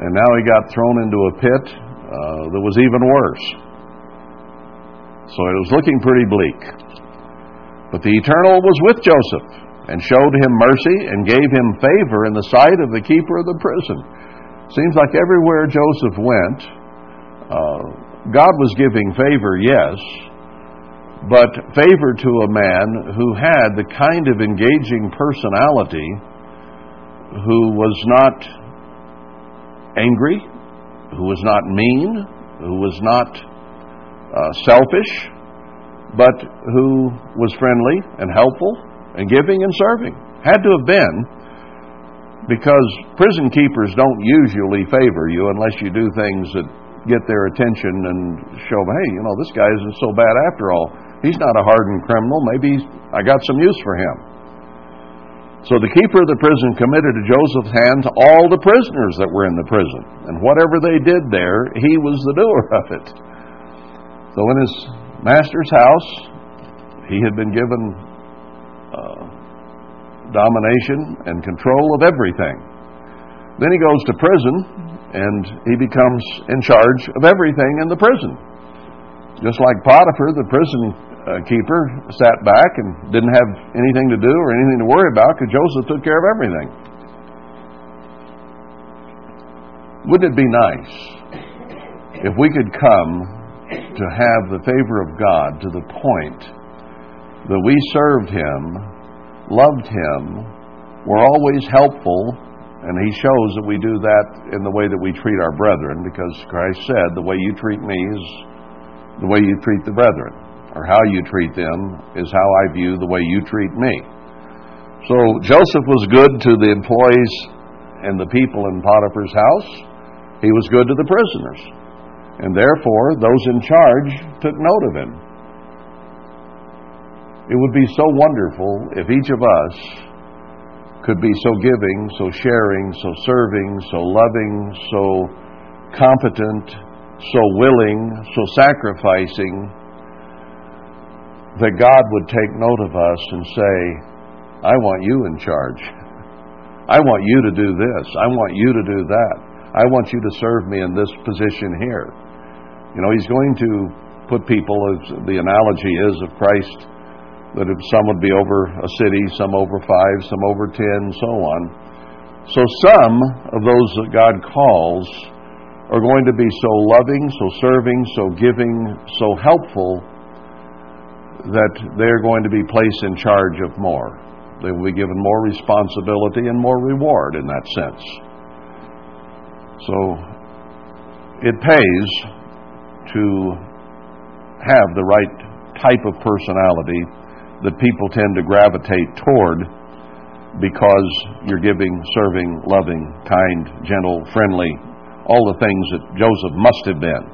and now he got thrown into a pit uh, that was even worse. So it was looking pretty bleak. But the Eternal was with Joseph and showed him mercy and gave him favor in the sight of the keeper of the prison. Seems like everywhere Joseph went, uh, God was giving favor, yes, but favor to a man who had the kind of engaging personality who was not angry, who was not mean, who was not uh, selfish, but who was friendly and helpful and giving and serving. Had to have been because prison keepers don't usually favor you unless you do things that get their attention and show them, hey, you know, this guy isn't so bad after all. He's not a hardened criminal. Maybe I got some use for him. So the keeper of the prison committed to Joseph's hands all the prisoners that were in the prison. And whatever they did there, he was the doer of it. So in his master's house, he had been given uh, domination and control of everything. Then he goes to prison and he becomes in charge of everything in the prison. Just like Potiphar, the prison uh, keeper sat back and didn't have anything to do or anything to worry about because Joseph took care of everything. Wouldn't it be nice if we could come to have the favor of God to the point that we served Him loved him, were always helpful, and he shows that we do that in the way that we treat our brethren, because Christ said, The way you treat me is the way you treat the brethren, or how you treat them is how I view the way you treat me. So Joseph was good to the employees and the people in Potiphar's house. He was good to the prisoners. And therefore, those in charge took note of him. It would be so wonderful if each of us could be so giving, so sharing, so serving, so loving, so competent, so willing, so sacrificing, that God would take note of us and say, I want you in charge. I want you to do this. I want you to do that. I want you to serve me in this position here. You know, He's going to put people, as the analogy is of Christ that some would be over a city, some over five, some over ten, so on. So some of those that God calls are going to be so loving, so serving, so giving, so helpful that they're going to be placed in charge of more. They will be given more responsibility and more reward in that sense. So it pays to have the right type of personality that people tend to gravitate toward because you're giving, serving, loving, kind, gentle, friendly, all the things that Joseph must have been.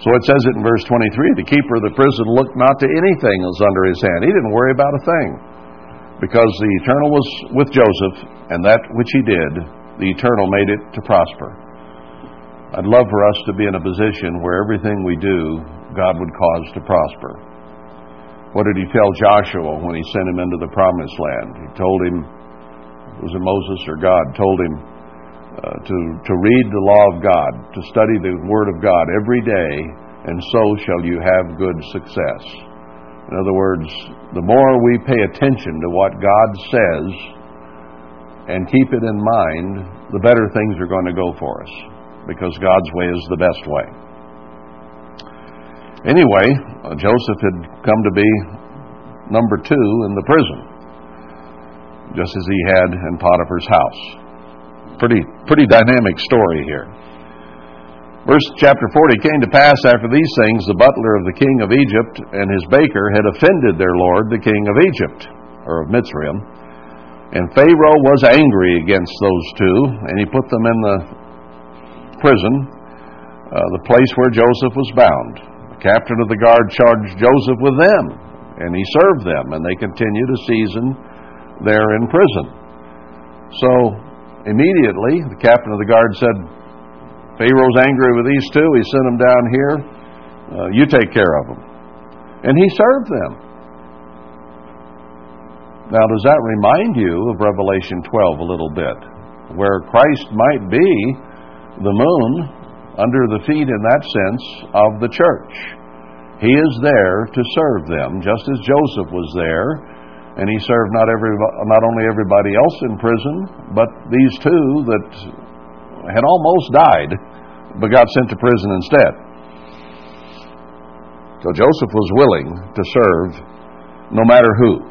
So it says it in verse 23 the keeper of the prison looked not to anything that was under his hand. He didn't worry about a thing because the eternal was with Joseph, and that which he did, the eternal made it to prosper. I'd love for us to be in a position where everything we do, God would cause to prosper. What did he tell Joshua when he sent him into the promised land? He told him, was it Moses or God, told him uh, to, to read the law of God, to study the Word of God every day, and so shall you have good success. In other words, the more we pay attention to what God says and keep it in mind, the better things are going to go for us because God's way is the best way. Anyway, uh, Joseph had come to be number two in the prison, just as he had in Potiphar's house. Pretty, pretty dynamic story here. Verse chapter 40 came to pass after these things, the butler of the king of Egypt and his baker had offended their lord, the king of Egypt, or of Mitzrayim. And Pharaoh was angry against those two, and he put them in the prison, uh, the place where Joseph was bound The captain of the guard charged Joseph with them, and he served them, and they continued a season there in prison. So immediately, the captain of the guard said, Pharaoh's angry with these two. He sent them down here. Uh, you take care of them. And he served them. Now, does that remind you of Revelation 12 a little bit? Where Christ might be the moon under the feet, in that sense, of the church. He is there to serve them, just as Joseph was there, and he served not every, not only everybody else in prison, but these two that had almost died, but got sent to prison instead. So Joseph was willing to serve no matter who.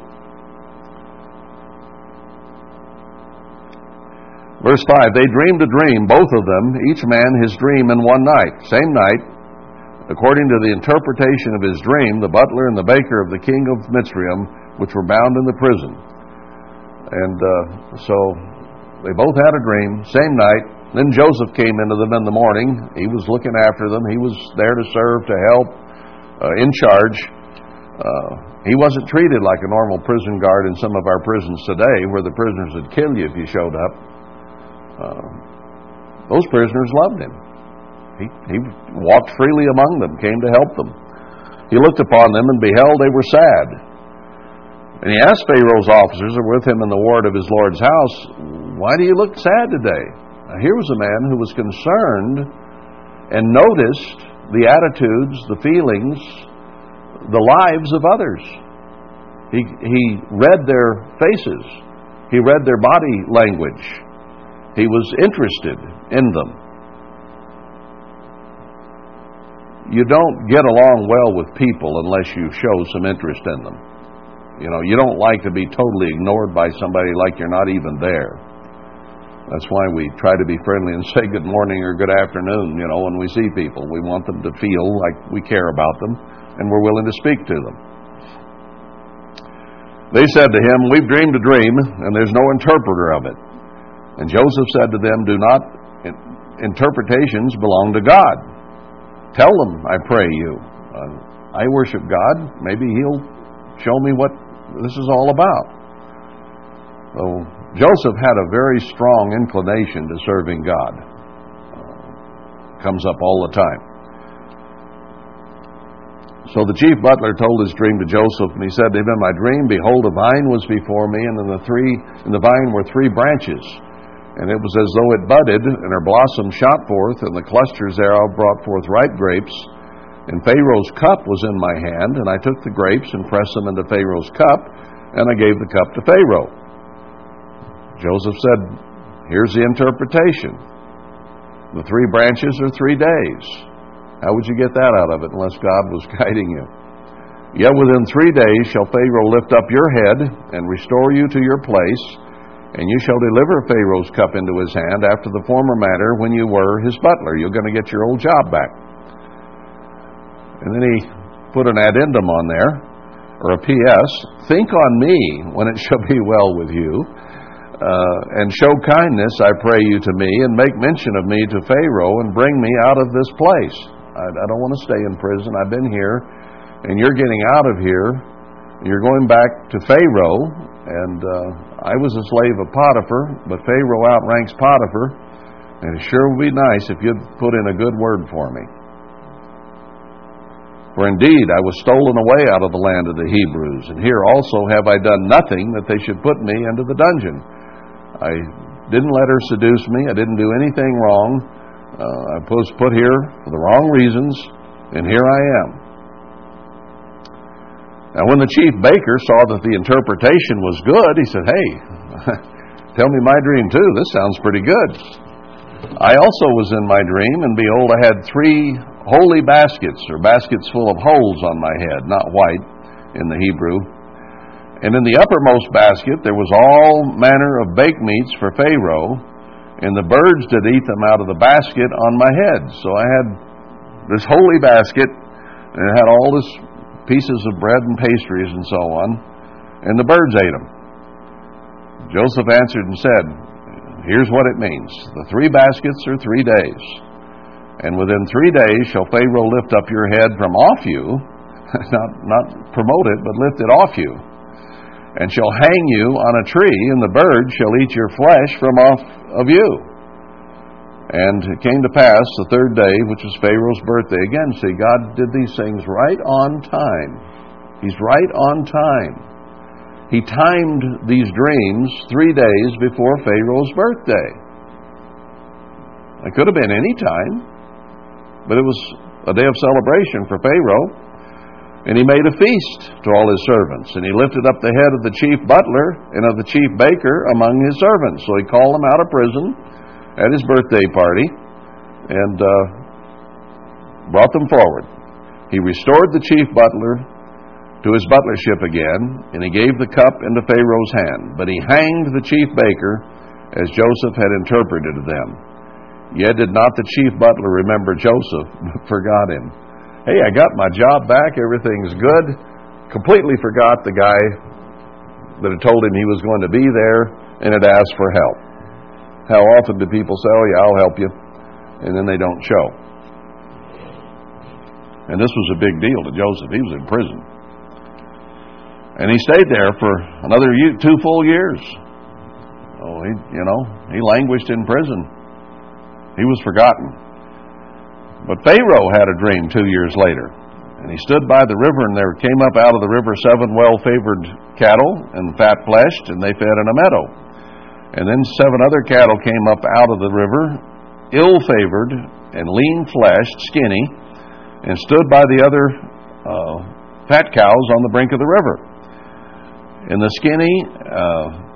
Verse 5 They dreamed a dream, both of them, each man his dream in one night. Same night, according to the interpretation of his dream, the butler and the baker of the king of Mitzrayim, which were bound in the prison. And uh, so they both had a dream, same night. Then Joseph came into them in the morning. He was looking after them. He was there to serve, to help, uh, in charge. Uh, he wasn't treated like a normal prison guard in some of our prisons today, where the prisoners would kill you if you showed up. Uh, those prisoners loved him. He, he walked freely among them, came to help them. He looked upon them and beheld they were sad. And he asked Pharaoh's officers who were with him in the ward of his Lord's house, Why do you look sad today? Now, here was a man who was concerned and noticed the attitudes, the feelings, the lives of others. He, he read their faces, he read their body language, he was interested in them. You don't get along well with people unless you show some interest in them. You know, you don't like to be totally ignored by somebody like you're not even there. That's why we try to be friendly and say good morning or good afternoon, you know, when we see people. We want them to feel like we care about them and we're willing to speak to them. They said to him, We've dreamed a dream, and there's no interpreter of it. And Joseph said to them, Do not interpretations belong to God. Tell them, I pray you. Uh, I worship God. Maybe He'll show me what this is all about. So Joseph had a very strong inclination to serving God. Comes up all the time. So the chief butler told his dream to Joseph, and he said to him, In my dream, behold, a vine was before me, and in the three in the vine were three branches. And it was as though it budded, and her blossom shot forth, and the clusters thereof brought forth ripe grapes. And Pharaoh's cup was in my hand, and I took the grapes and pressed them into Pharaoh's cup, and I gave the cup to Pharaoh. Joseph said, Here's the interpretation. The three branches are three days. How would you get that out of it unless God was guiding you? Yet within three days shall Pharaoh lift up your head and restore you to your place and you shall deliver Pharaoh's cup into his hand after the former manner when you were his butler. You're going to get your old job back. And then he put an addendum on there, or a P.S. Think on me when it shall be well with you, uh, and show kindness, I pray you, to me, and make mention of me to Pharaoh, and bring me out of this place. I, I don't want to stay in prison. I've been here, and you're getting out of here. You're going back to Pharaoh, and uh, I was a slave of Potiphar, but Pharaoh outranks Potiphar, and it sure would be nice if you'd put in a good word for me. For indeed I was stolen away out of the land of the Hebrews, and here also have I done nothing that they should put me into the dungeon. I didn't let her seduce me, I didn't do anything wrong. Uh, I was put here for the wrong reasons, and here I am. Now, when the chief baker saw that the interpretation was good, he said, Hey, tell me my dream too. This sounds pretty good. I also was in my dream, and behold, I had three holy baskets, or baskets full of holes on my head, not white in the Hebrew. And in the uppermost basket there was all manner of baked meats for Pharaoh, and the birds did eat them out of the basket on my head. So I had this holy basket, and it had all this pieces of bread and pastries and so on, and the birds ate them. Joseph answered and said, Here's what it means the three baskets are three days. And within three days shall Pharaoh lift up your head from off you, not, not promote it, but lift it off you, and shall hang you on a tree, and the birds shall eat your flesh from off of you. And it came to pass the third day, which was Pharaoh's birthday. Again, see, God did these things right on time. He's right on time. He timed these dreams three days before Pharaoh's birthday. It could have been any time, but it was a day of celebration for Pharaoh. And he made a feast to all his servants. And he lifted up the head of the chief butler and of the chief baker among his servants. So he called them out of prison at his birthday party and uh, brought them forward. He restored the chief butler to his butlership again, and he gave the cup into Pharaoh's hand. But he hanged the chief baker as Joseph had interpreted to them. Yet did not the chief butler remember Joseph, but forgot him. Hey, I got my job back, everything's good. Completely forgot the guy that had told him he was going to be there and had asked for help. How often do people say, Oh, yeah, I'll help you, and then they don't show? And this was a big deal to Joseph. He was in prison. And he stayed there for another two full years. Oh, he, you know, he languished in prison. He was forgotten. But Pharaoh had a dream two years later. And he stood by the river, and there came up out of the river seven well favored cattle and fat fleshed, and they fed in a meadow. And then seven other cattle came up out of the river, ill favored and lean fleshed, skinny, and stood by the other uh, fat cows on the brink of the river. And the skinny, uh,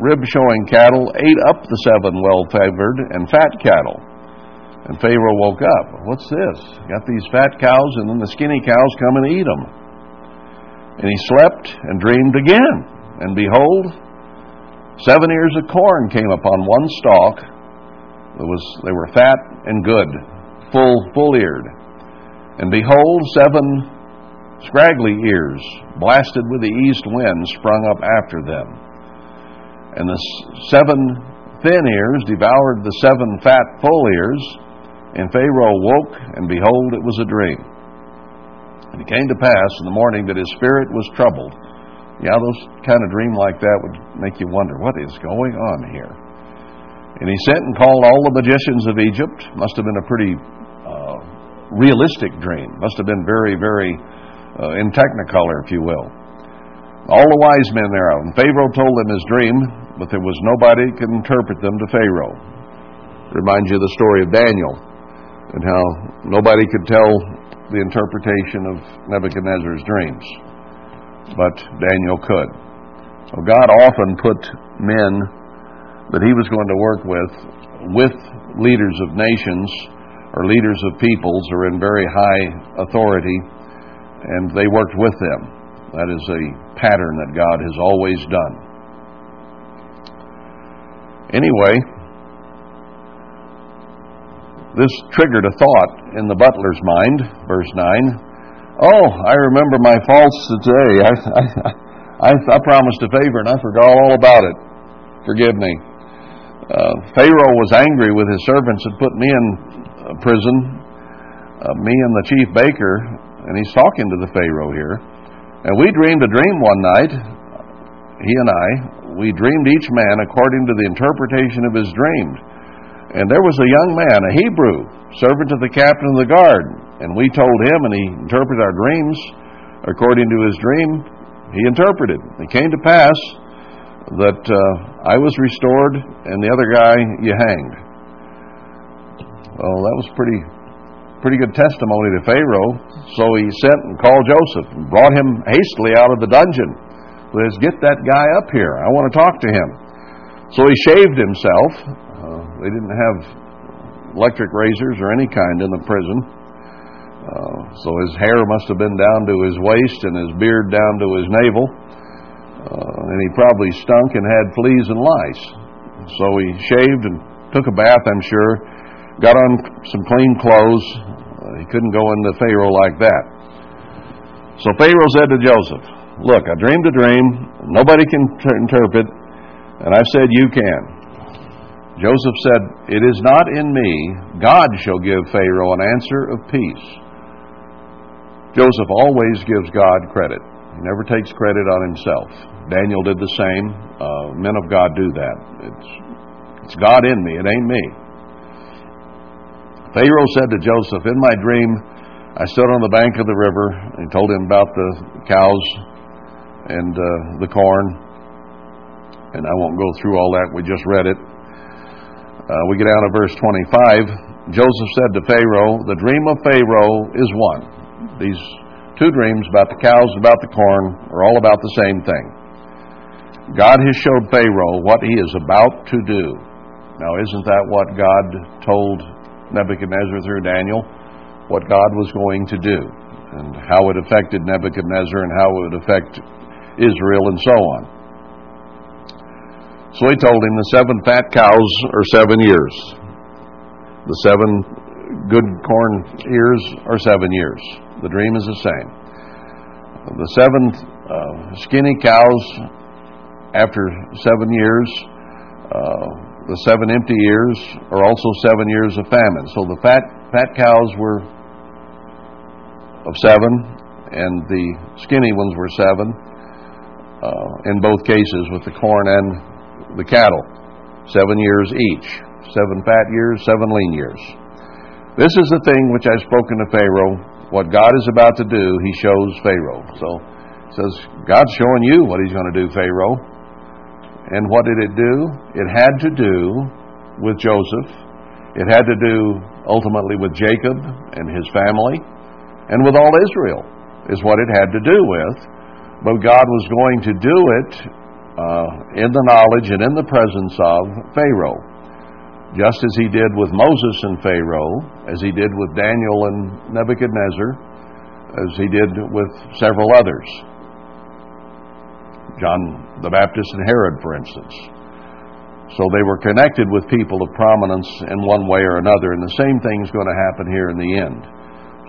rib showing cattle ate up the seven well favored and fat cattle. And Pharaoh woke up. What's this? Got these fat cows, and then the skinny cows come and eat them. And he slept and dreamed again. And behold, seven ears of corn came upon one stalk. It was, they were fat and good, full, full eared. And behold, seven scraggly ears, blasted with the east wind, sprung up after them. And the seven thin ears devoured the seven fat full ears, and Pharaoh woke, and behold, it was a dream. And it came to pass in the morning that his spirit was troubled. Yeah, those kind of dream like that would make you wonder what is going on here. And he sent and called all the magicians of Egypt. Must have been a pretty uh, realistic dream. Must have been very, very uh, in technicolor, if you will. All the wise men thereof. And Pharaoh told them his dream, but there was nobody could interpret them to Pharaoh. Reminds you of the story of Daniel and how nobody could tell the interpretation of Nebuchadnezzar's dreams, but Daniel could. So God often put men that he was going to work with with leaders of nations or leaders of peoples or in very high authority and they worked with them. That is a pattern that God has always done. Anyway, this triggered a thought in the butler's mind, verse 9. Oh, I remember my faults today. I, I, I, I promised a favor and I forgot all about it. Forgive me. Uh, Pharaoh was angry with his servants and put me in uh, prison, uh, me and the chief baker, and he's talking to the Pharaoh here. And we dreamed a dream one night, he and I. We dreamed each man according to the interpretation of his dream. And there was a young man, a Hebrew, servant of the captain of the guard. And we told him, and he interpreted our dreams according to his dream. He interpreted. It came to pass that uh, I was restored, and the other guy you hanged. Well, that was pretty pretty good testimony to Pharaoh. So he sent and called Joseph and brought him hastily out of the dungeon. Let's get that guy up here. I want to talk to him. So he shaved himself. Uh, they didn't have electric razors or any kind in the prison. Uh, so his hair must have been down to his waist and his beard down to his navel. Uh, and he probably stunk and had fleas and lice. So he shaved and took a bath, I'm sure, got on some clean clothes, he couldn't go into Pharaoh like that. So Pharaoh said to Joseph, Look, I dreamed a dream. Nobody can ter- interpret, and I've said you can. Joseph said, It is not in me. God shall give Pharaoh an answer of peace. Joseph always gives God credit. He never takes credit on himself. Daniel did the same. Uh, men of God do that. It's, it's God in me. It ain't me. Pharaoh said to Joseph, In my dream, I stood on the bank of the river and told him about the cows and uh, the corn. And I won't go through all that. We just read it. Uh, we get down to verse 25. Joseph said to Pharaoh, The dream of Pharaoh is one. These two dreams about the cows and about the corn are all about the same thing. God has showed Pharaoh what he is about to do. Now, isn't that what God told Nebuchadnezzar through Daniel. what God was going to do and how it affected Nebuchadnezzar and how it would affect Israel and so on. So he told him the seven fat cows are seven years. The seven good corn ears are seven years. The dream is the same. The seven uh, skinny cows after seven years, uh, the seven empty years are also seven years of famine. So the fat fat cows were of seven, and the skinny ones were seven. Uh, in both cases, with the corn and the cattle, seven years each. Seven fat years, seven lean years. This is the thing which I've spoken to Pharaoh. What God is about to do, He shows Pharaoh. So says, God's showing you what He's going to do, Pharaoh. And what did it do? It had to do with Joseph. It had to do ultimately with Jacob and his family and with all Israel, is what it had to do with. But God was going to do it uh, in the knowledge and in the presence of Pharaoh. Just as he did with Moses and Pharaoh, as he did with Daniel and Nebuchadnezzar, as he did with several others. John the Baptist and Herod, for instance. So they were connected with people of prominence in one way or another, and the same thing is going to happen here in the end.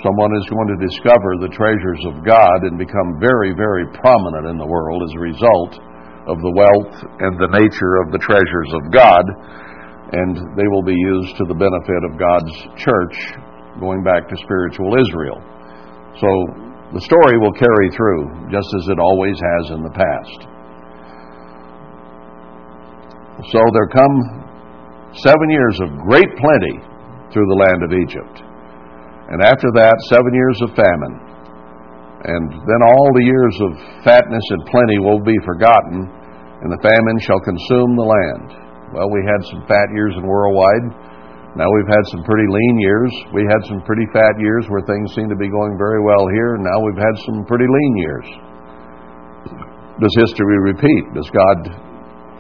Someone is going to discover the treasures of God and become very, very prominent in the world as a result of the wealth and the nature of the treasures of God, and they will be used to the benefit of God's church going back to spiritual Israel. So the story will carry through just as it always has in the past. So there come seven years of great plenty through the land of Egypt. And after that, seven years of famine. And then all the years of fatness and plenty will be forgotten, and the famine shall consume the land. Well, we had some fat years in worldwide. Now we've had some pretty lean years. We had some pretty fat years where things seem to be going very well here. Now we've had some pretty lean years. Does history repeat? Does God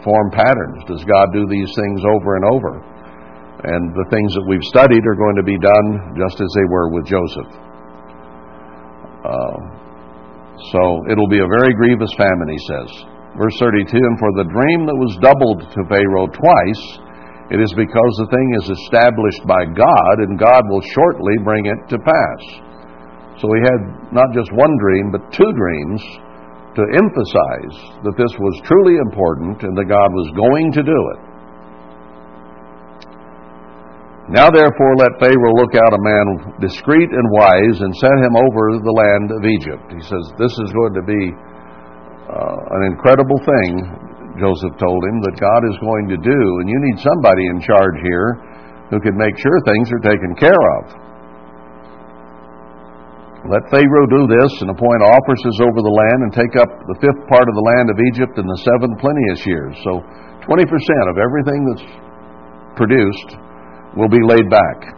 form patterns? Does God do these things over and over? And the things that we've studied are going to be done just as they were with Joseph. Uh, so it'll be a very grievous famine, he says. Verse 32 And for the dream that was doubled to Pharaoh twice, it is because the thing is established by God, and God will shortly bring it to pass. So he had not just one dream, but two dreams to emphasize that this was truly important and that God was going to do it. Now therefore let Pharaoh look out a man discreet and wise and set him over the land of Egypt. He says, This is going to be uh, an incredible thing Joseph told him, that God is going to do, and you need somebody in charge here who can make sure things are taken care of. Let Pharaoh do this and appoint officers over the land and take up the fifth part of the land of Egypt in the seven plenteous years. So 20% of everything that's produced will be laid back.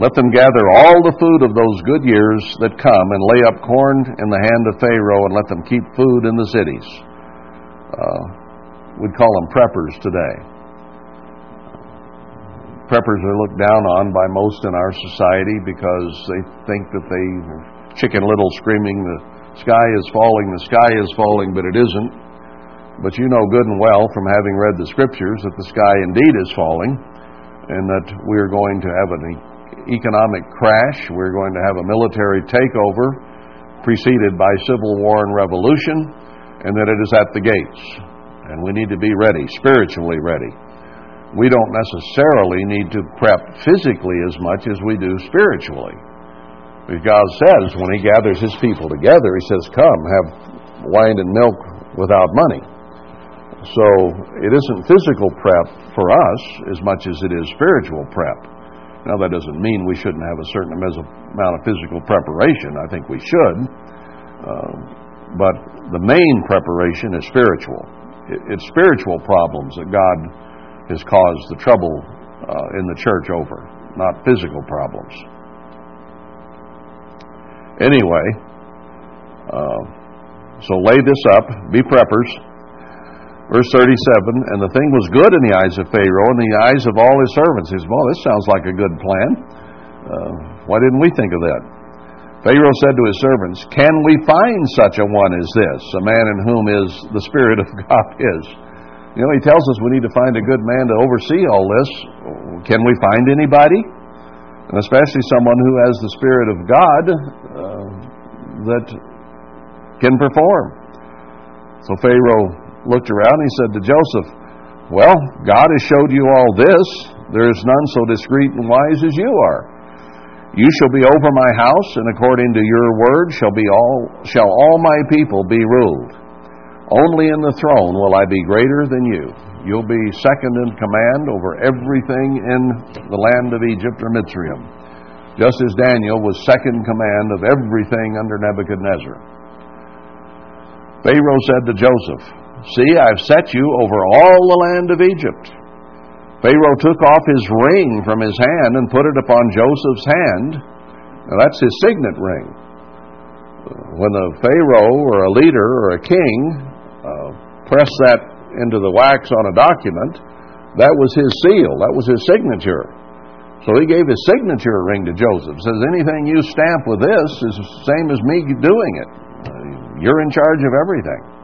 Let them gather all the food of those good years that come and lay up corn in the hand of Pharaoh and let them keep food in the cities. Uh, We'd call them preppers today. Preppers are looked down on by most in our society because they think that they chicken little screaming, the sky is falling, the sky is falling, but it isn't. But you know good and well from having read the scriptures that the sky indeed is falling and that we're going to have an economic crash, we're going to have a military takeover preceded by civil war and revolution, and that it is at the gates and we need to be ready, spiritually ready. We don't necessarily need to prep physically as much as we do spiritually. Because God says when He gathers His people together, He says, Come, have wine and milk without money. So it isn't physical prep for us as much as it is spiritual prep. Now, that doesn't mean we shouldn't have a certain amount of physical preparation. I think we should. Uh, but the main preparation is spiritual it's spiritual problems that God has caused the trouble uh, in the church over, not physical problems. Anyway, uh, so lay this up, be preppers. Verse 37 And the thing was good in the eyes of Pharaoh and the eyes of all his servants. He says, Well, this sounds like a good plan. Uh, why didn't we think of that? Pharaoh said to his servants, Can we find such a one as this, a man in whom is the Spirit of God is? You know, he tells us we need to find a good man to oversee all this. Can we find anybody? And especially someone who has the Spirit of God uh, that can perform. So Pharaoh looked around and he said to Joseph, Well, God has showed you all this. There is none so discreet and wise as you are. You shall be over my house, and according to your word shall be all shall all my people be ruled. Only in the throne will I be greater than you. You'll be second in command over everything in the land of Egypt or Mitzrayim, just as Daniel was second in command of everything under Nebuchadnezzar. Pharaoh said to Joseph, See, I've set you over all the land of Egypt. Pharaoh took off his ring from his hand and put it upon Joseph's hand. Now, that's his signet ring. When a Pharaoh or a leader or a king uh, press that into the wax on a document, that was his seal, that was his signature. So he gave his signature ring to Joseph. Says anything you stamp with this is the same as me doing it. You're in charge of everything.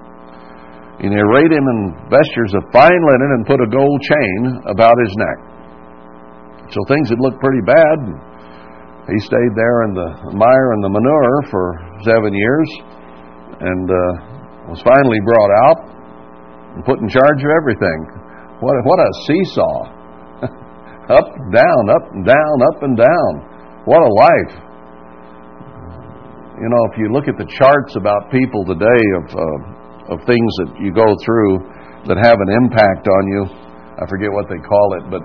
And he arrayed him in vestures of fine linen and put a gold chain about his neck. So things had looked pretty bad. He stayed there in the mire and the manure for seven years, and uh, was finally brought out and put in charge of everything. What, what a seesaw. up, down, up and down, up and down. What a life. You know, if you look at the charts about people today of, uh, of things that you go through that have an impact on you, I forget what they call it, but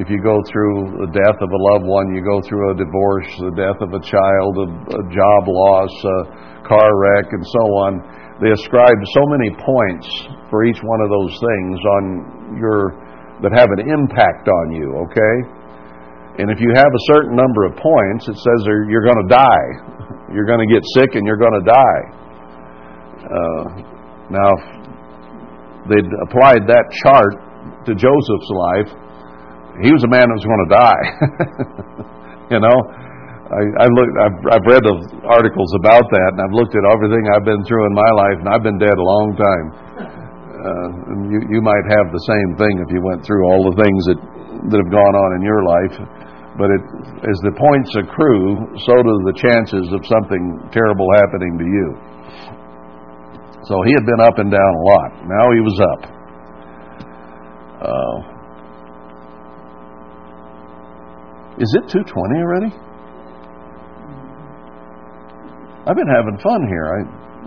if you go through the death of a loved one, you go through a divorce, the death of a child, a, a job loss, a car wreck, and so on they ascribe so many points for each one of those things on your that have an impact on you, okay? And if you have a certain number of points, it says you're going to die. You're going to get sick and you're going to die. Uh, now, they'd applied that chart to Joseph's life, he was a man that was going to die. you know, I, I looked, I've, I've read the articles about that, and I've looked at everything I've been through in my life, and I've been dead a long time. Uh, and you, you might have the same thing if you went through all the things that that have gone on in your life. But it, as the points accrue, so do the chances of something terrible happening to you. So he had been up and down a lot. Now he was up. Uh, is it 220 already? I've been having fun here, I,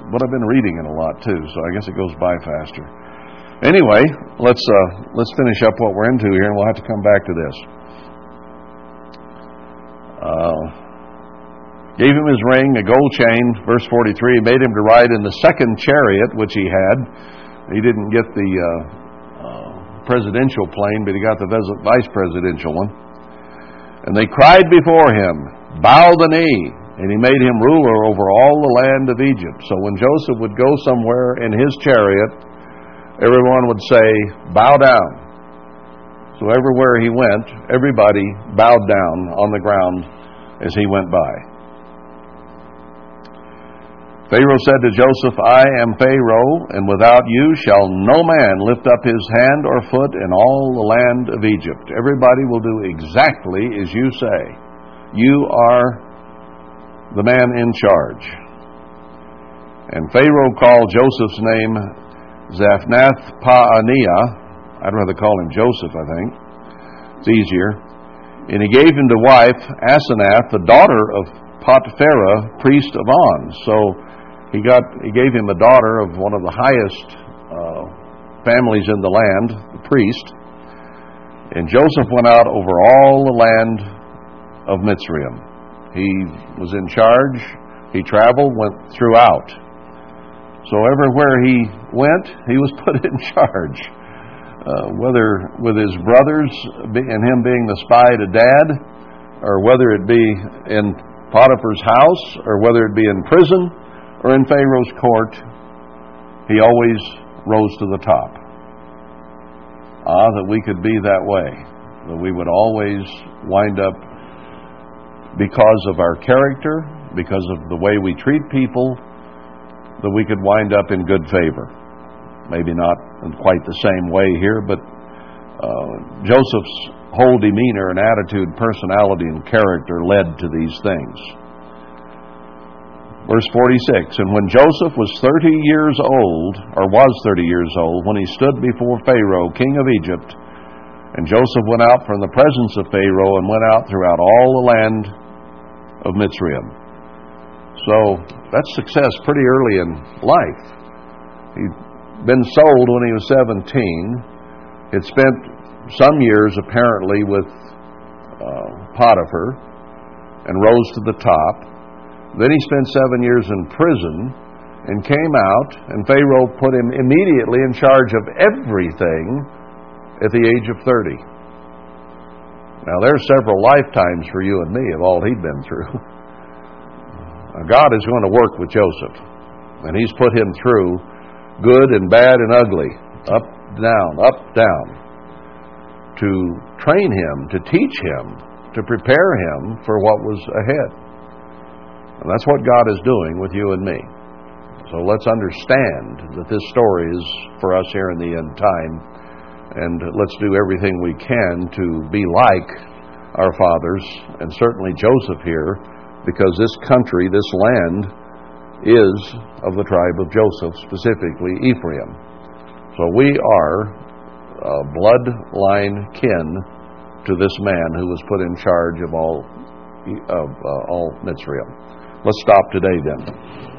but I've been reading it a lot too, so I guess it goes by faster. Anyway, let's uh, let's finish up what we're into here, and we'll have to come back to this. Uh, gave him his ring, a gold chain. Verse forty-three made him to ride in the second chariot which he had. He didn't get the uh, uh presidential plane, but he got the vice presidential one. And they cried before him, "Bow the knee." and he made him ruler over all the land of Egypt. So when Joseph would go somewhere in his chariot, everyone would say, Bow down. So everywhere he went, everybody bowed down on the ground as he went by. Pharaoh said to Joseph, I am Pharaoh, and without you shall no man lift up his hand or foot in all the land of Egypt. Everybody will do exactly as you say. You are the man in charge. And Pharaoh called Joseph's name Zaphnath Paaneah. I'd rather call him Joseph, I think. It's easier. And he gave him to wife Asenath, the daughter of Potiphera, priest of On. So he got he gave him a daughter of one of the highest uh, families in the land, the priest. And Joseph went out over all the land of Mitzrayim. He was in charge. He traveled, went throughout. So everywhere he went, he was put in charge. Uh, whether with his brothers and him being the spy to dad, or whether it be in Potiphar's house, or whether it be in prison or in Pharaoh's court, he always rose to the top. Ah, that we could be that way, that we would always wind up because of our character, because of the way we treat people, that we could wind up in good favor. Maybe not in quite the same way here, but uh, Joseph's whole demeanor and attitude, personality, and character led to these things. Verse 46 And when Joseph was 30 years old, or was 30 years old, when he stood before Pharaoh, king of Egypt, and Joseph went out from the presence of Pharaoh and went out throughout all the land of Mitzrayim. So that's success pretty early in life. He'd been sold when he was 17. He'd spent some years apparently with uh, Potiphar and rose to the top. Then he spent seven years in prison and came out, and Pharaoh put him immediately in charge of everything at the age of 30. Now, there's several lifetimes for you and me of all he'd been through. God is going to work with Joseph, and he's put him through good and bad and ugly, up, down, up, down, to train him, to teach him, to prepare him for what was ahead. And that's what God is doing with you and me. So let's understand that this story is for us here in the end time. And let's do everything we can to be like our fathers, and certainly Joseph here, because this country, this land, is of the tribe of Joseph, specifically Ephraim. So we are a bloodline kin to this man who was put in charge of all of uh, all Mitzrayim. Let's stop today then.